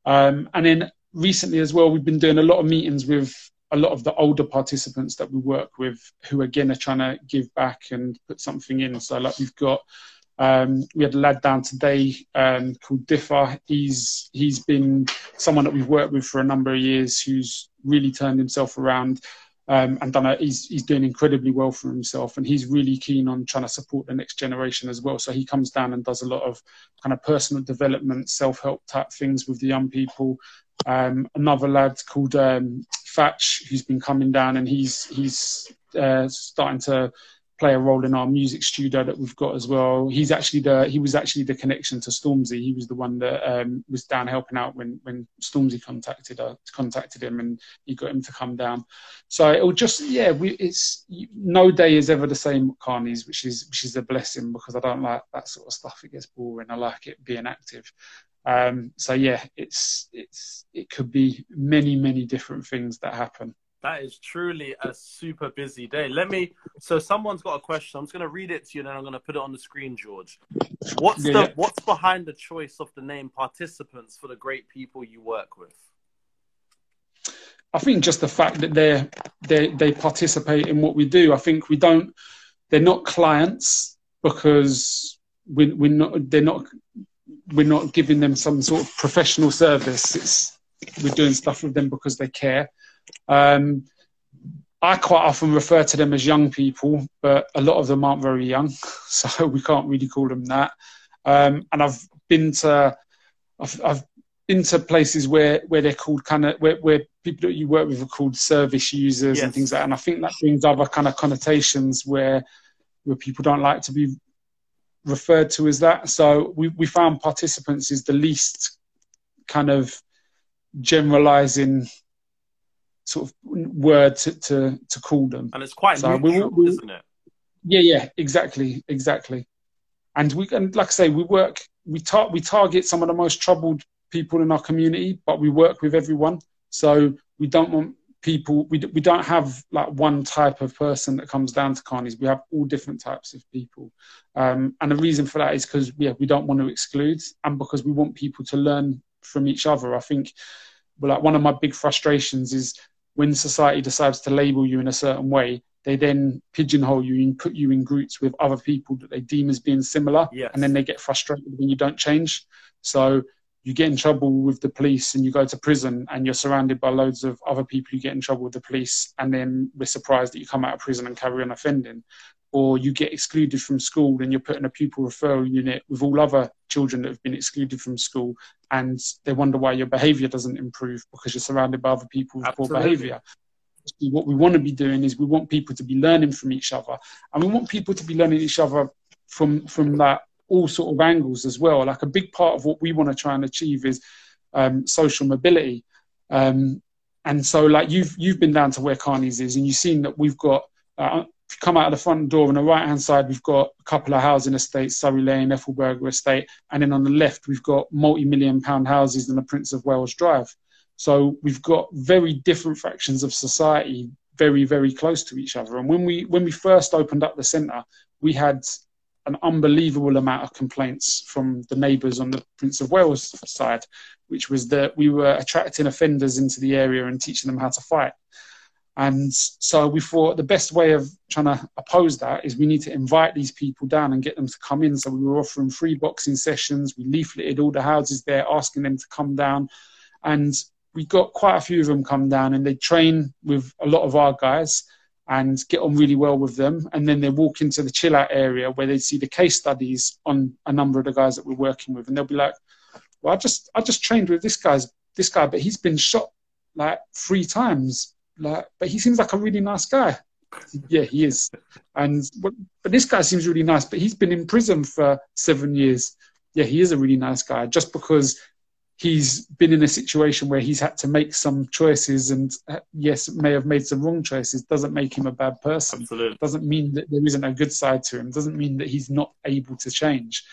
Um, and then recently as well, we've been doing a lot of meetings with a lot of the older participants that we work with, who again are trying to give back and put something in. So like we've got um, we had a lad down today um, called Differ. He's he's been someone that we've worked with for a number of years, who's really turned himself around um, and done. A, he's he's doing incredibly well for himself, and he's really keen on trying to support the next generation as well. So he comes down and does a lot of kind of personal development, self help type things with the young people. Um, another lad called um, Fatch, who's been coming down, and he's he's uh, starting to play a role in our music studio that we've got as well. He's actually the he was actually the connection to Stormzy. He was the one that um, was down helping out when when Stormzy contacted uh, contacted him and he got him to come down. So it'll just yeah, we, it's no day is ever the same at Carney's, which is which is a blessing because I don't like that sort of stuff. It gets boring. I like it being active. Um, so yeah, it's it's it could be many many different things that happen. That is truly a super busy day. Let me. So someone's got a question. I'm just going to read it to you, and then I'm going to put it on the screen, George. What's yeah, the yeah. What's behind the choice of the name participants for the great people you work with? I think just the fact that they they they participate in what we do. I think we don't. They're not clients because we, we're not. They're not. We're not giving them some sort of professional service. It's we're doing stuff with them because they care um, I quite often refer to them as young people, but a lot of them aren't very young, so we can't really call them that. Um, and I've been to, I've, I've, been to places where, where they're called kind of where, where people that you work with are called service users yes. and things like that. And I think that brings other kind of connotations where where people don't like to be referred to as that. So we, we found participants is the least kind of generalizing sort of word to, to, to call them. And it's quite so neutral, we, we, isn't it? Yeah, yeah, exactly, exactly. And we and like I say, we work we tar- we target some of the most troubled people in our community, but we work with everyone. So we don't want people we, we don't have like one type of person that comes down to Carney's we have all different types of people um, and the reason for that is because yeah, we don't want to exclude and because we want people to learn from each other i think like one of my big frustrations is when society decides to label you in a certain way, they then pigeonhole you and put you in groups with other people that they deem as being similar, yes. and then they get frustrated when you don't change. So you get in trouble with the police and you go to prison and you're surrounded by loads of other people who get in trouble with the police and then we're surprised that you come out of prison and carry on offending or you get excluded from school and you're put in a pupil referral unit with all other children that have been excluded from school and they wonder why your behavior doesn't improve because you're surrounded by other people with Absolutely. poor behavior. What we want to be doing is we want people to be learning from each other, and we want people to be learning each other from from that all sort of angles as well. Like a big part of what we want to try and achieve is um, social mobility. Um, and so, like you've you've been down to where Carney's is, and you've seen that we've got. Uh, if you come out of the front door on the right hand side, we've got a couple of housing estates, Surrey Lane, Ethelburga Estate, and then on the left we've got multi-million pound houses in the Prince of Wales Drive. So we've got very different fractions of society, very very close to each other. And when we when we first opened up the centre, we had an unbelievable amount of complaints from the neighbours on the Prince of Wales side, which was that we were attracting offenders into the area and teaching them how to fight. And so we thought the best way of trying to oppose that is we need to invite these people down and get them to come in. So we were offering free boxing sessions. We leafleted all the houses there, asking them to come down. And we got quite a few of them come down and they train with a lot of our guys and get on really well with them. And then they walk into the chill out area where they see the case studies on a number of the guys that we're working with. And they'll be like, well, I just, I just trained with this guy's, this guy, but he's been shot like three times. Like, but he seems like a really nice guy. yeah, he is. And, but, but this guy seems really nice, but he's been in prison for seven years. Yeah, he is a really nice guy just because he's been in a situation where he's had to make some choices and uh, yes may have made some wrong choices doesn't make him a bad person. Absolutely. doesn't mean that there isn't a good side to him. Doesn't mean that he's not able to change.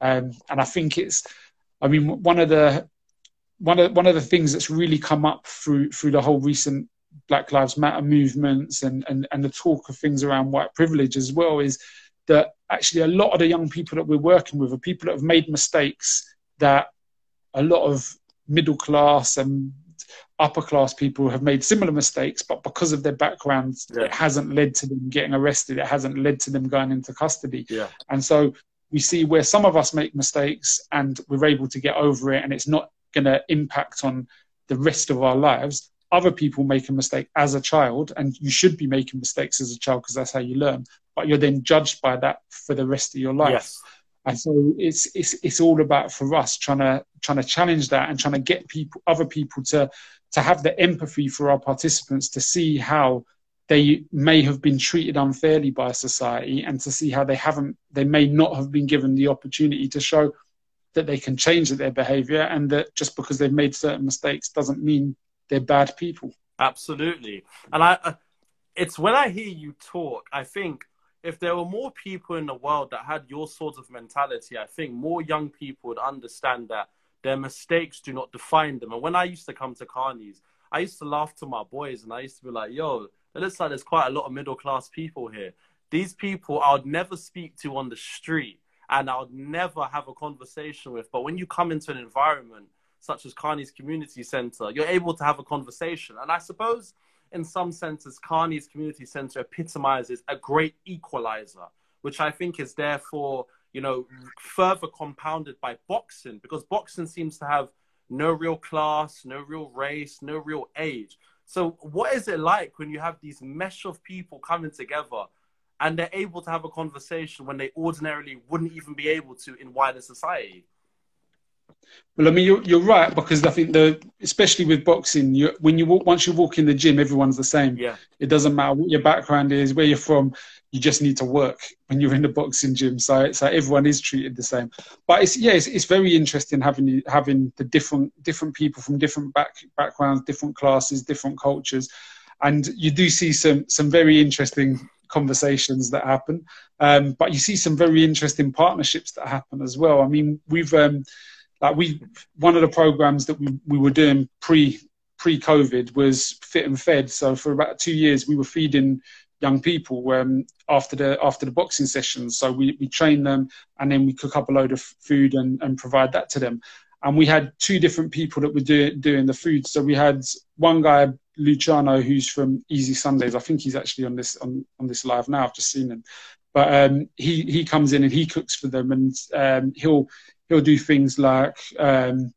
Um, and i think it's i mean one of the one of one of the things that's really come up through through the whole recent black lives matter movements and and, and the talk of things around white privilege as well is that actually a lot of the young people that we're working with are people that have made mistakes that a lot of middle class and upper class people have made similar mistakes, but because of their backgrounds, yeah. it hasn't led to them getting arrested. It hasn't led to them going into custody. Yeah. And so we see where some of us make mistakes and we're able to get over it, and it's not going to impact on the rest of our lives. Other people make a mistake as a child, and you should be making mistakes as a child because that's how you learn. But you're then judged by that for the rest of your life. Yes. And so it's it's it's all about for us trying to trying to challenge that and trying to get people other people to to have the empathy for our participants to see how they may have been treated unfairly by society and to see how they haven't they may not have been given the opportunity to show that they can change their behavior and that just because they've made certain mistakes doesn't mean they're bad people. Absolutely. And i uh, it's when i hear you talk i think if there were more people in the world that had your sort of mentality, I think more young people would understand that their mistakes do not define them. And when I used to come to Carney's, I used to laugh to my boys and I used to be like, yo, it looks like there's quite a lot of middle class people here. These people I would never speak to on the street and I would never have a conversation with. But when you come into an environment such as Carney's Community Centre, you're able to have a conversation. And I suppose in some senses, Carney's community center epitomizes a great equalizer, which I think is therefore, you know, further compounded by boxing, because boxing seems to have no real class, no real race, no real age. So, what is it like when you have these mesh of people coming together and they're able to have a conversation when they ordinarily wouldn't even be able to in wider society? Well, I mean, you're, you're right because I think the especially with boxing, you when you walk once you walk in the gym, everyone's the same. Yeah. It doesn't matter what your background is, where you're from. You just need to work when you're in the boxing gym. So, so everyone is treated the same. But it's yeah, it's, it's very interesting having having the different different people from different back backgrounds, different classes, different cultures, and you do see some some very interesting conversations that happen. Um, but you see some very interesting partnerships that happen as well. I mean, we've um, like we one of the programs that we, we were doing pre pre COVID was fit and fed. So for about two years we were feeding young people um, after the after the boxing sessions. So we, we train them and then we cook up a load of food and, and provide that to them. And we had two different people that were doing doing the food. So we had one guy, Luciano, who's from Easy Sundays. I think he's actually on this on, on this live now. I've just seen him. But um, he he comes in and he cooks for them, and um, he'll he'll do things like um,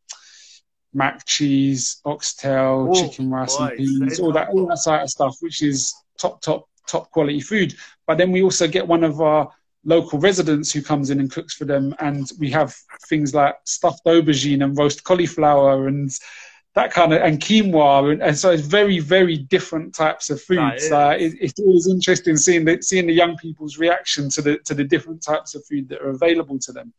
mac cheese, oxtail, Ooh, chicken rice boy, and peas, all that all that sort of stuff, which is top top top quality food. But then we also get one of our local residents who comes in and cooks for them, and we have things like stuffed aubergine and roast cauliflower and that kind of and quinoa, and, and so it's very very different types of foods. Uh, it, it's always interesting seeing the seeing the young people's reaction to the to the different types of food that are available to them.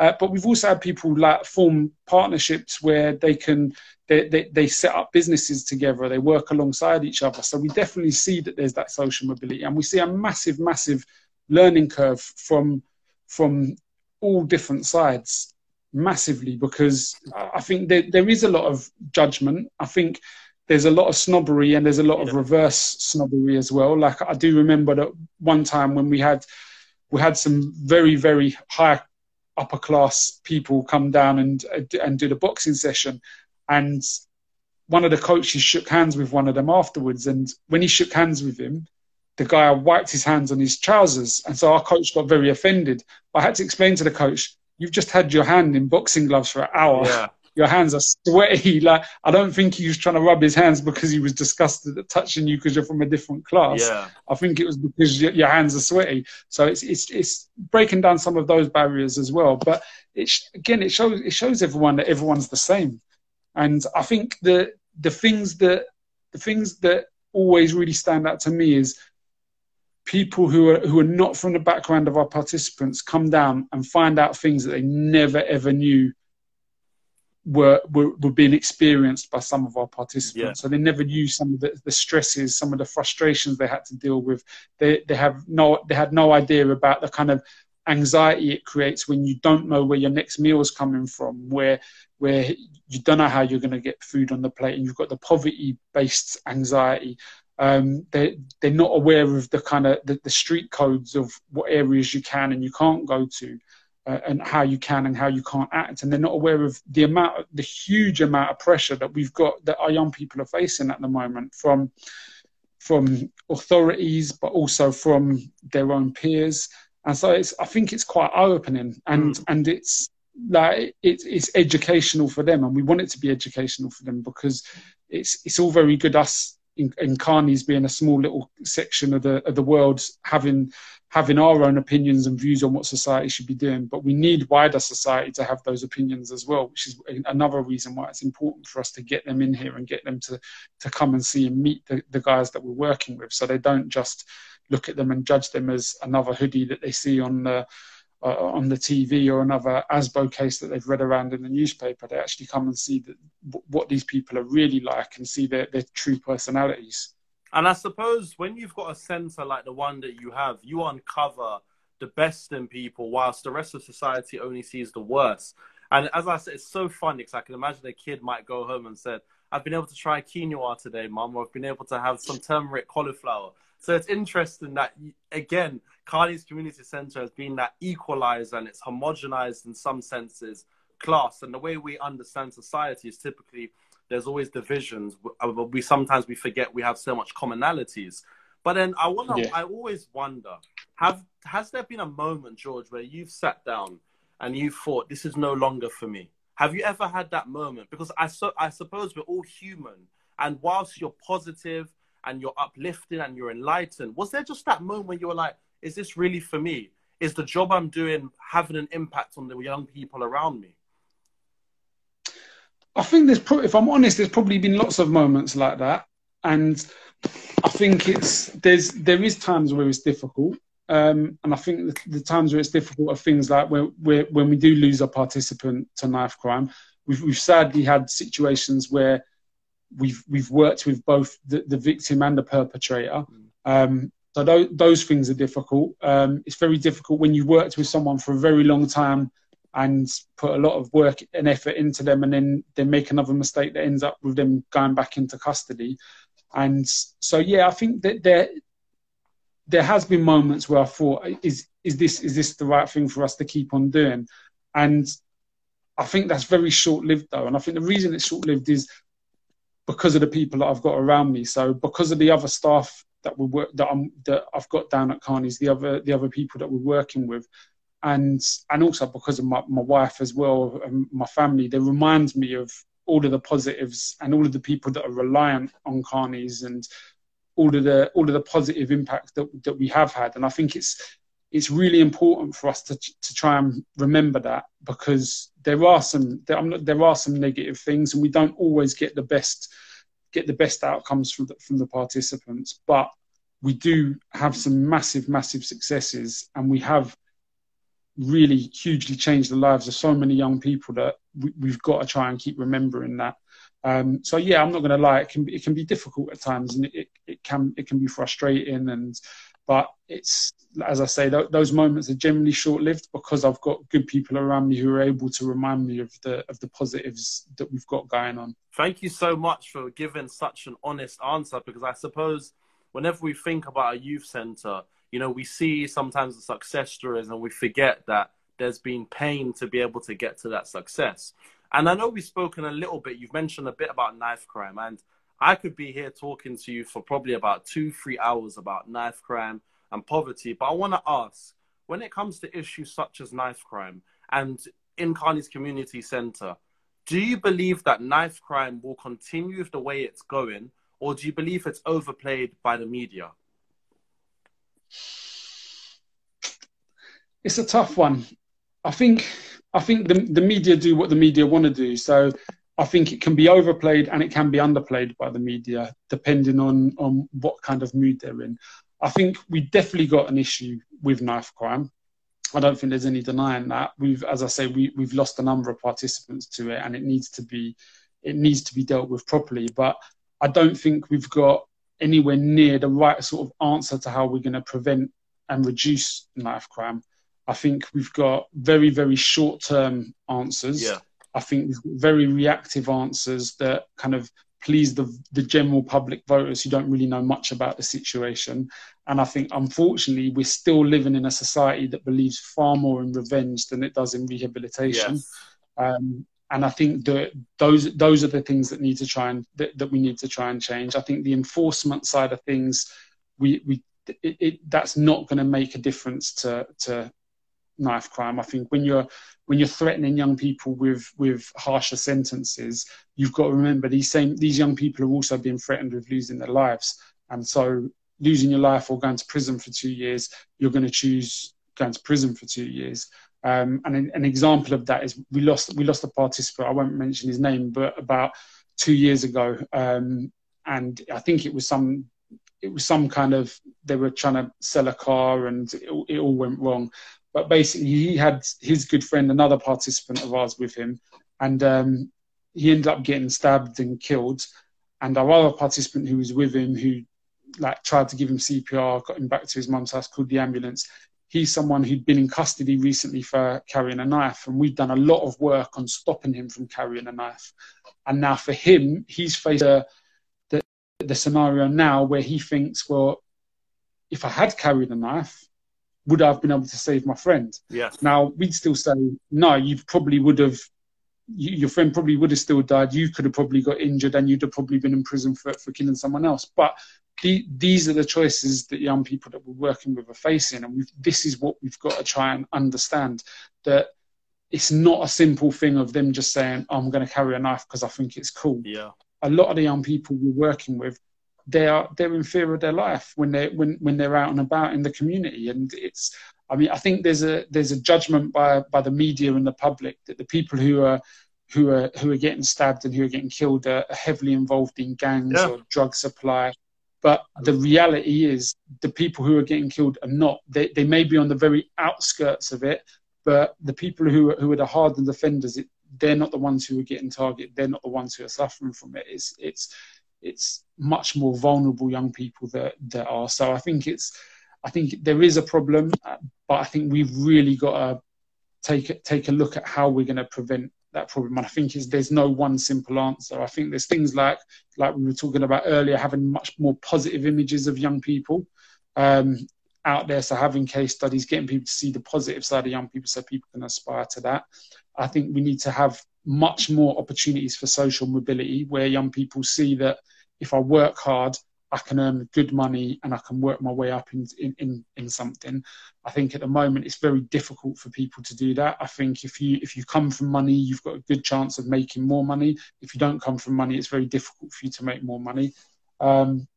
Uh, but we've also had people like form partnerships where they can they, they, they, set up businesses together, they work alongside each other. So we definitely see that there's that social mobility, and we see a massive, massive learning curve from from all different sides massively because I think there, there is a lot of judgment. I think there's a lot of snobbery and there's a lot of reverse snobbery as well. Like I do remember that one time when we had we had some very very high upper class people come down and and do the boxing session, and one of the coaches shook hands with one of them afterwards. And when he shook hands with him, the guy wiped his hands on his trousers, and so our coach got very offended. I had to explain to the coach you've just had your hand in boxing gloves for an hour. Yeah. Your hands are sweaty. Like I don't think he was trying to rub his hands because he was disgusted at touching you because you're from a different class. Yeah. I think it was because your, your hands are sweaty. So it's it's it's breaking down some of those barriers as well. But it again, it shows it shows everyone that everyone's the same. And I think the the things that the things that always really stand out to me is people who are who are not from the background of our participants come down and find out things that they never ever knew were were, were being experienced by some of our participants. Yeah. So they never knew some of the, the stresses, some of the frustrations they had to deal with. They they have no they had no idea about the kind of anxiety it creates when you don't know where your next meal is coming from, where where you don't know how you're going to get food on the plate, and you've got the poverty based anxiety. Um, they they're not aware of the kind of the, the, street codes of what areas you can and you can't go to, and how you can and how you can't act, and they're not aware of the amount, the huge amount of pressure that we've got that our young people are facing at the moment from from authorities, but also from their own peers. And so it's, I think it's quite eye opening, and mm. and it's like it, it's educational for them, and we want it to be educational for them because it's it's all very good us in, in Carney's being a small little section of the of the world having having our own opinions and views on what society should be doing, but we need wider society to have those opinions as well, which is another reason why it's important for us to get them in here and get them to to come and see and meet the, the guys that we're working with, so they don't just look at them and judge them as another hoodie that they see on the uh, on the TV or another ASBO case that they've read around in the newspaper. They actually come and see that, what these people are really like and see their, their true personalities. And I suppose when you've got a centre like the one that you have, you uncover the best in people, whilst the rest of society only sees the worst. And as I said, it's so funny because I can imagine a kid might go home and said, "I've been able to try quinoa today, mum, or I've been able to have some turmeric cauliflower." So it's interesting that again, Carney's Community Centre has been that equalizer and it's homogenized in some senses class. And the way we understand society is typically there's always divisions. Uh, we sometimes we forget we have so much commonalities. But then I wonder, yeah. I always wonder, have has there been a moment, George, where you've sat down and you thought this is no longer for me? Have you ever had that moment? Because I so I suppose we're all human, and whilst you're positive and you're uplifting and you're enlightened, was there just that moment where you were like, is this really for me? Is the job I'm doing having an impact on the young people around me? I think there's, pro- if I'm honest, there's probably been lots of moments like that, and I think it's there's there is times where it's difficult, um, and I think the, the, times where it's difficult are things like where, where when we do lose a participant to knife crime. We've, we've sadly had situations where we've we've worked with both the, the victim and the perpetrator, um, so those, those things are difficult. Um, it's very difficult when you've worked with someone for a very long time and put a lot of work and effort into them, and then they make another mistake that ends up with them going back into custody. And so, yeah, I think that there there has been moments where I thought, is is this is this the right thing for us to keep on doing? And I think that's very short lived though, and I think the reason it's short lived is because of the people that I've got around me. So because of the other staff that we work that I'm that I've got down at Carney's, the other the other people that we're working with, and and also because of my, my wife as well and my family, they remind me of all of the positives and all of the people that are reliant on Carney's and all of the all of the positive impact that that we have had. And I think it's it's really important for us to to try and remember that because there are some there, not, there are some negative things, and we don't always get the best get the best outcomes from the, from the participants, but we do have some massive, massive successes, and we have really hugely changed the lives of so many young people that we, have got to try and keep remembering that. Um, so yeah, I'm not going to lie, it can be, it can be difficult at times, and it, it can it can be frustrating, and but it's as I say, th- those moments are generally short lived because I've got good people around me who are able to remind me of the of the positives that we've got going on. Thank you so much for giving such an honest answer because I suppose whenever we think about a youth centre, you know, we see sometimes the success stories and we forget that there's been pain to be able to get to that success. And I know we've spoken a little bit, you've mentioned a bit about knife crime, and I could be here talking to you for probably about two, three hours about knife crime and poverty. But I want to ask when it comes to issues such as knife crime and in Carney's Community Centre, do you believe that knife crime will continue the way it's going, or do you believe it's overplayed by the media? It's a tough one. I think I think the the media do what the media want to do. So I think it can be overplayed and it can be underplayed by the media, depending on on what kind of mood they're in. I think we definitely got an issue with knife crime. I don't think there's any denying that. We've, as I say, we, we've lost a number of participants to it, and it needs to be it needs to be dealt with properly. But I don't think we've got anywhere near the right sort of answer to how we're going to prevent and reduce knife crime. I think we've got very, very short term answers. Yeah. I think very reactive answers that kind of please the, the general public voters who don't really know much about the situation. And I think, unfortunately, we're still living in a society that believes far more in revenge than it does in rehabilitation. Yes. Um, and I think those those are the things that need to try and that, that we need to try and change. I think the enforcement side of things, we we it, it that's not going to make a difference to to knife crime. I think when you're when you're threatening young people with with harsher sentences, you've got to remember these same these young people are also being threatened with losing their lives, and so losing your life or going to prison for two years, you're going to choose going to prison for two years. Um, and an, example of that is we lost we lost a participant. I won't mention his name, but about two years ago, um, and I think it was some it was some kind of they were trying to sell a car and it, it all went wrong. But basically, he had his good friend, another participant of ours, with him, and um, he ended up getting stabbed and killed. And our other participant who was with him, who like tried to give him CPR, got him back to his mum's house, called the ambulance he's someone who'd been in custody recently for carrying a knife, and we've done a lot of work on stopping him from carrying a knife. And now for him, he's faced the, the, the scenario now where he thinks, well, if I had carried a knife, would I have been able to save my friend? Yes. Now we'd still say no. You probably would have. You, your friend probably would have still died. You could have probably got injured, and you'd have probably been in prison for for killing someone else. But the, these are the choices that young people that we're working with are facing, and this is what we've got to try and understand that it's not a simple thing of them just saying, oh, "I'm going to carry a knife because I think it's cool." Yeah, a lot of the young people we're working with, they are they're in fear of their life when they when when they're out and about in the community, and it's. I mean, I think there's a there's a judgment by by the media and the public that the people who are who are who are getting stabbed and who are getting killed are heavily involved in gangs yeah. or drug supply but the reality is, the people who are getting killed are not. They, they may be on the very outskirts of it, but the people who, who are the hardened offenders, it, they're not the ones who are getting targeted. They're not the ones who are suffering from it. It's, it's, it's much more vulnerable young people that, that are. So I think it's, I think there is a problem, uh, but I think we've really got to take take a look at how we're going to prevent that problem. And I think is there's no one simple answer. I think there's things like like we were talking about earlier, having much more positive images of young people um, out there. So having case studies, getting people to see the positive side of young people, so people can aspire to that. I think we need to have much more opportunities for social mobility, where young people see that if I work hard, I can earn good money and I can work my way up in, in, in, something. I think at the moment it's very difficult for people to do that. I think if you if you come from money, you've got a good chance of making more money. If you don't come from money, it's very difficult for you to make more money. Um,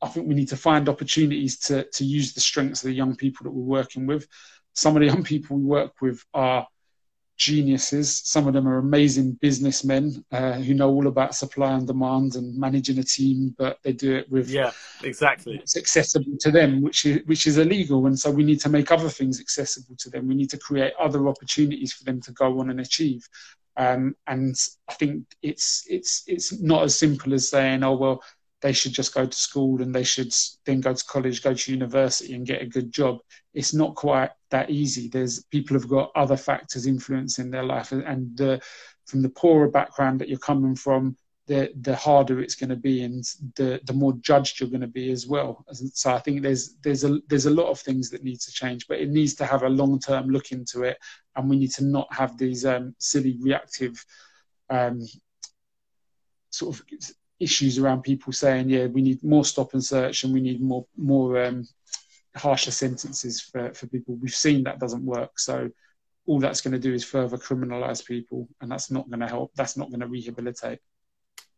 I think we need to find opportunities to to use the strengths of the young people that we're working with. Some of the young people we work with are geniuses. Some of them are amazing businessmen uh, who know all about supply and demand and managing a team, but they do it with yeah, exactly. It's accessible to them, which is which is illegal, and so we need to make other things accessible to them. We need to create other opportunities for them to go on and achieve. Um, and I think it's it's it's not as simple as saying, oh well, they should just go to school and they should then go to college, go to university and get a good job. It's not quite that easy. There's people have got other factors influencing their life, and the, from the poorer background that you're coming from, the the harder it's going to be, and the the more judged you're going to be as well. So I think there's there's a there's a lot of things that need to change, but it needs to have a long term look into it, and we need to not have these um, silly reactive. Um, sort of issues around people saying, yeah, we need more stop and search and we need more more um, harsher sentences for, for people. We've seen that doesn't work. So all that's going to do is further criminalize people, and that's not going to help. That's not going to rehabilitate.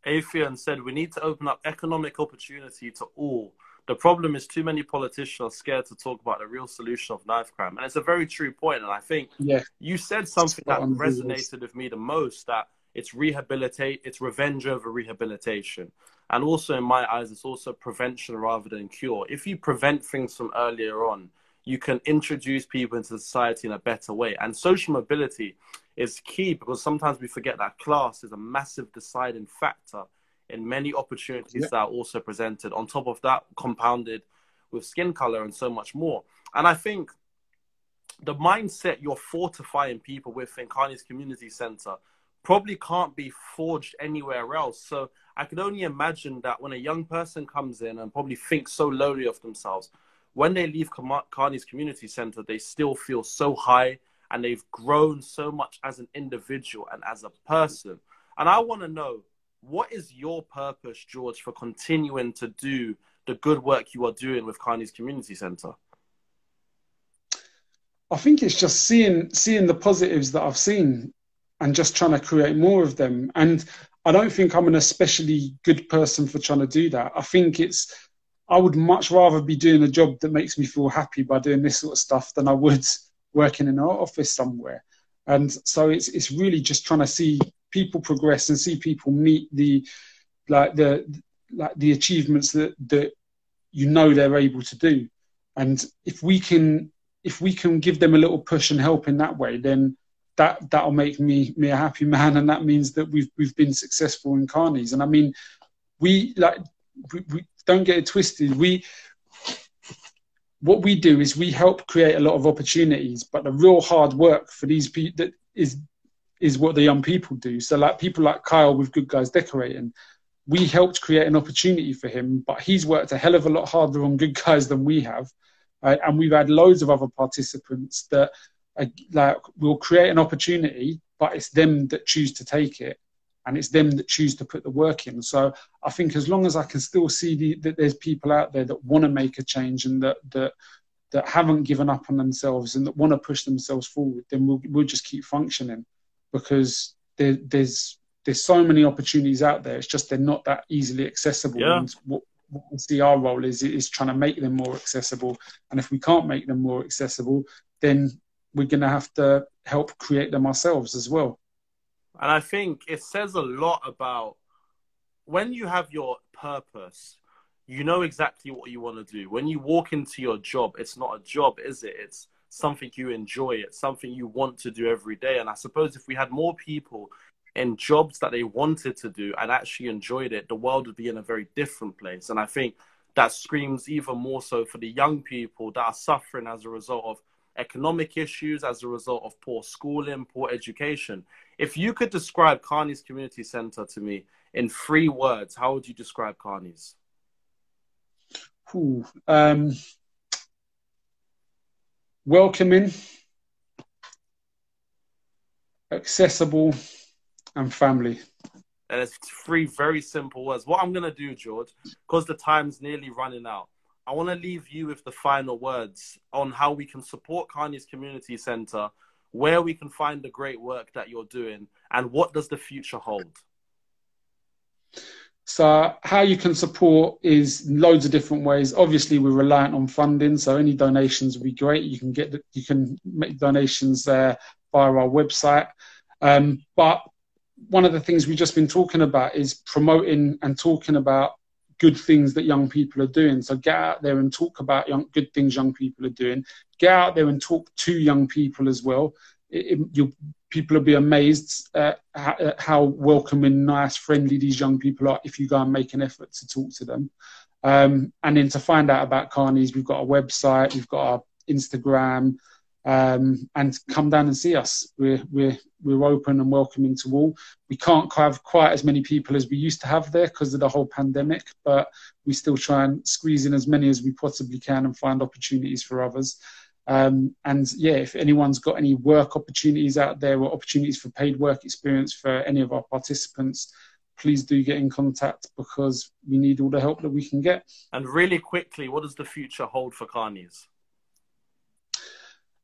Afian said we need to open up economic opportunity to all. The problem is too many politicians are scared to talk about the real solution of knife crime, and it's a very true point. And I think yeah. you said something that resonated with me the most. That it's rehabilitate. It's revenge over rehabilitation. And also, in my eyes, it's also prevention rather than cure. If you prevent things from earlier on, you can introduce people into society in a better way. And social mobility is key because sometimes we forget that class is a massive deciding factor in many opportunities yeah. that are also presented. On top of that, compounded with skin color and so much more. And I think the mindset you're fortifying people with in Carney's Community Center probably can't be forged anywhere else. So I could only imagine that when a young person comes in and probably thinks so lowly of themselves, when they leave Carney's Community Center, they still feel so high and they've grown so much as an individual and as a person. And I want to know what is your purpose, George, for continuing to do the good work you are doing with Carney's Community Center? I think it's just seeing seeing the positives that I've seen and just trying to create more of them. And I don't think I'm an especially good person for trying to do that. I think it's, I would much rather be doing a job that makes me feel happy by doing this sort of stuff than I would working in an office somewhere. And so it's it's really just trying to see people progress and see people meet the like the like the achievements that that you know they're able to do. And if we can if we can give them a little push and help in that way, then that that'll make me me a happy man, and that means that we've we've been successful in Carney's. And I mean, we like we, we don't get it twisted. We what we do is we help create a lot of opportunities, but the real hard work for these people that is is what the young people do. So like people like Kyle with Good Guys Decorating, we helped create an opportunity for him, but he's worked a hell of a lot harder on Good Guys than we have. Uh, and we've had loads of other participants that like we'll create an opportunity, but it's them that choose to take it, and it's them that choose to put the work in. So I think as long as I can still see the, that there's people out there that want to make a change and that that that haven't given up on themselves and that want to push themselves forward, then we'll we'll just keep functioning because there, there's there's so many opportunities out there. It's just they're not that easily accessible. Yeah. And what, what we see our role is is trying to make them more accessible. And if we can't make them more accessible, then we're going to have to help create them ourselves as well. And I think it says a lot about when you have your purpose, you know exactly what you want to do. When you walk into your job, it's not a job, is it? It's something you enjoy, it's something you want to do every day. And I suppose if we had more people in jobs that they wanted to do and actually enjoyed it, the world would be in a very different place. And I think that screams even more so for the young people that are suffering as a result of economic issues as a result of poor schooling, poor education. If you could describe Carney's Community Center to me in three words, how would you describe Carney's? Ooh, um, welcoming, accessible, and family. And it's three very simple words. What I'm going to do, George, because the time's nearly running out, I want to leave you with the final words on how we can support Carney's Community Center, where we can find the great work that you're doing, and what does the future hold? So how you can support is loads of different ways. Obviously, we're reliant on funding, so any donations would be great. You can get you can make donations there via our website. Um, but one of the things we've just been talking about is promoting and talking about good things that young people are doing. So get out there and talk about young, good things young people are doing. Get out there and talk to young people as well. It, it, people will be amazed at how welcoming, nice, friendly these young people are if you go and make an effort to talk to them. Um, and then to find out about Carneys, we've got a website, we've got our Instagram, um, and come down and see us. We're, we're, we're open and welcoming to all. We can't have quite as many people as we used to have there because of the whole pandemic, but we still try and squeeze in as many as we possibly can and find opportunities for others. Um, and yeah, if anyone's got any work opportunities out there or opportunities for paid work experience for any of our participants, please do get in contact because we need all the help that we can get. And really quickly, what does the future hold for Carney's?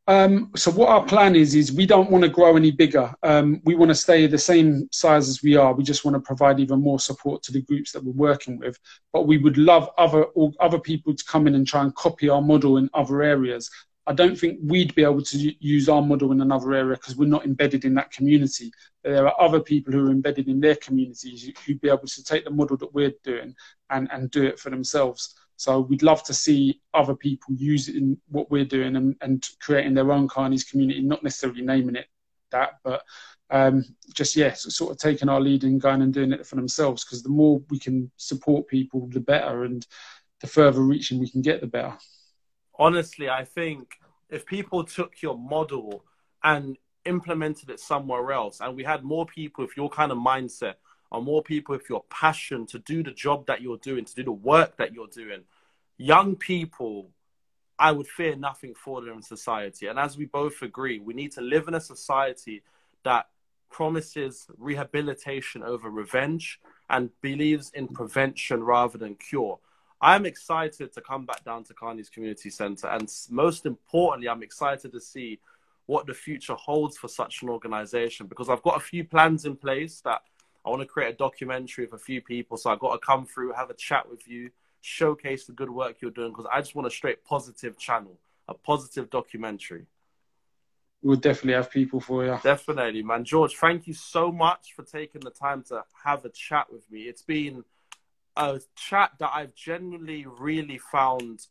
Um, so what our plan is is we don't want to grow any bigger. Um, we want to stay the same size as we are. We just want to provide even more support to the groups that we're working with. But we would love other other people to come in and try and copy our model in other areas. I don't think we'd be able to use our model in another area because we're not embedded in that community. There are other people who are embedded in their communities who'd be able to take the model that we're doing and, and do it for themselves. So we'd love to see other people using what we're doing and, and creating their own Carney's community, not necessarily naming it that, but um, just yeah, so sort of taking our lead and going and doing it for themselves. Because the more we can support people, the better, and the further reaching we can get, the better. Honestly, I think if people took your model and implemented it somewhere else, and we had more people with your kind of mindset are more people with your passion to do the job that you're doing, to do the work that you're doing. Young people, I would fear nothing for them in society. And as we both agree, we need to live in a society that promises rehabilitation over revenge and believes in prevention rather than cure. I'm excited to come back down to Carney's Community Centre. And most importantly, I'm excited to see what the future holds for such an organization because I've got a few plans in place that I want to create a documentary of a few people. So I got to come through, have a chat with you, showcase the good work you're doing because I just want a straight positive channel, a positive documentary. We'll definitely have people for you. Definitely, man. George, thank you so much for taking the time to have a chat with me. It's been a chat that I've genuinely really found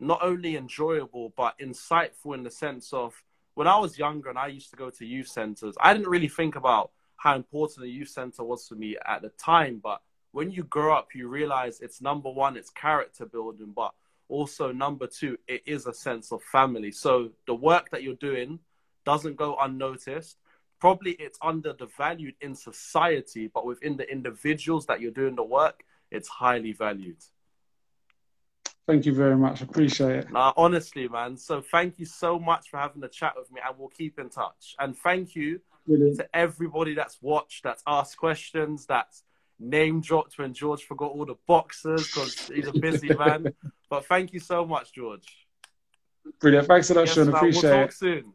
not only enjoyable but insightful in the sense of when I was younger and I used to go to youth centers, I didn't really think about how important the youth center was for me at the time. But when you grow up, you realize it's number one, it's character building, but also number two, it is a sense of family. So the work that you're doing doesn't go unnoticed. Probably it's undervalued in society, but within the individuals that you're doing the work, it's highly valued. Thank you very much. Appreciate it. Nah, honestly, man. So thank you so much for having a chat with me, and we'll keep in touch. And thank you Brilliant. to everybody that's watched, that's asked questions, that's name dropped when George forgot all the boxes because he's a busy man. But thank you so much, George. Brilliant. Thanks a lot, yes, Shaun. Appreciate we'll talk it. soon.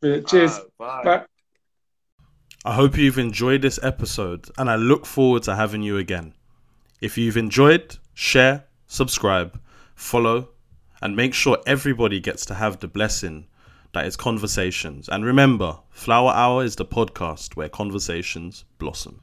Brilliant. Cheers. bye. bye. I hope you've enjoyed this episode and I look forward to having you again. If you've enjoyed, share, subscribe, follow, and make sure everybody gets to have the blessing that is conversations. And remember, Flower Hour is the podcast where conversations blossom.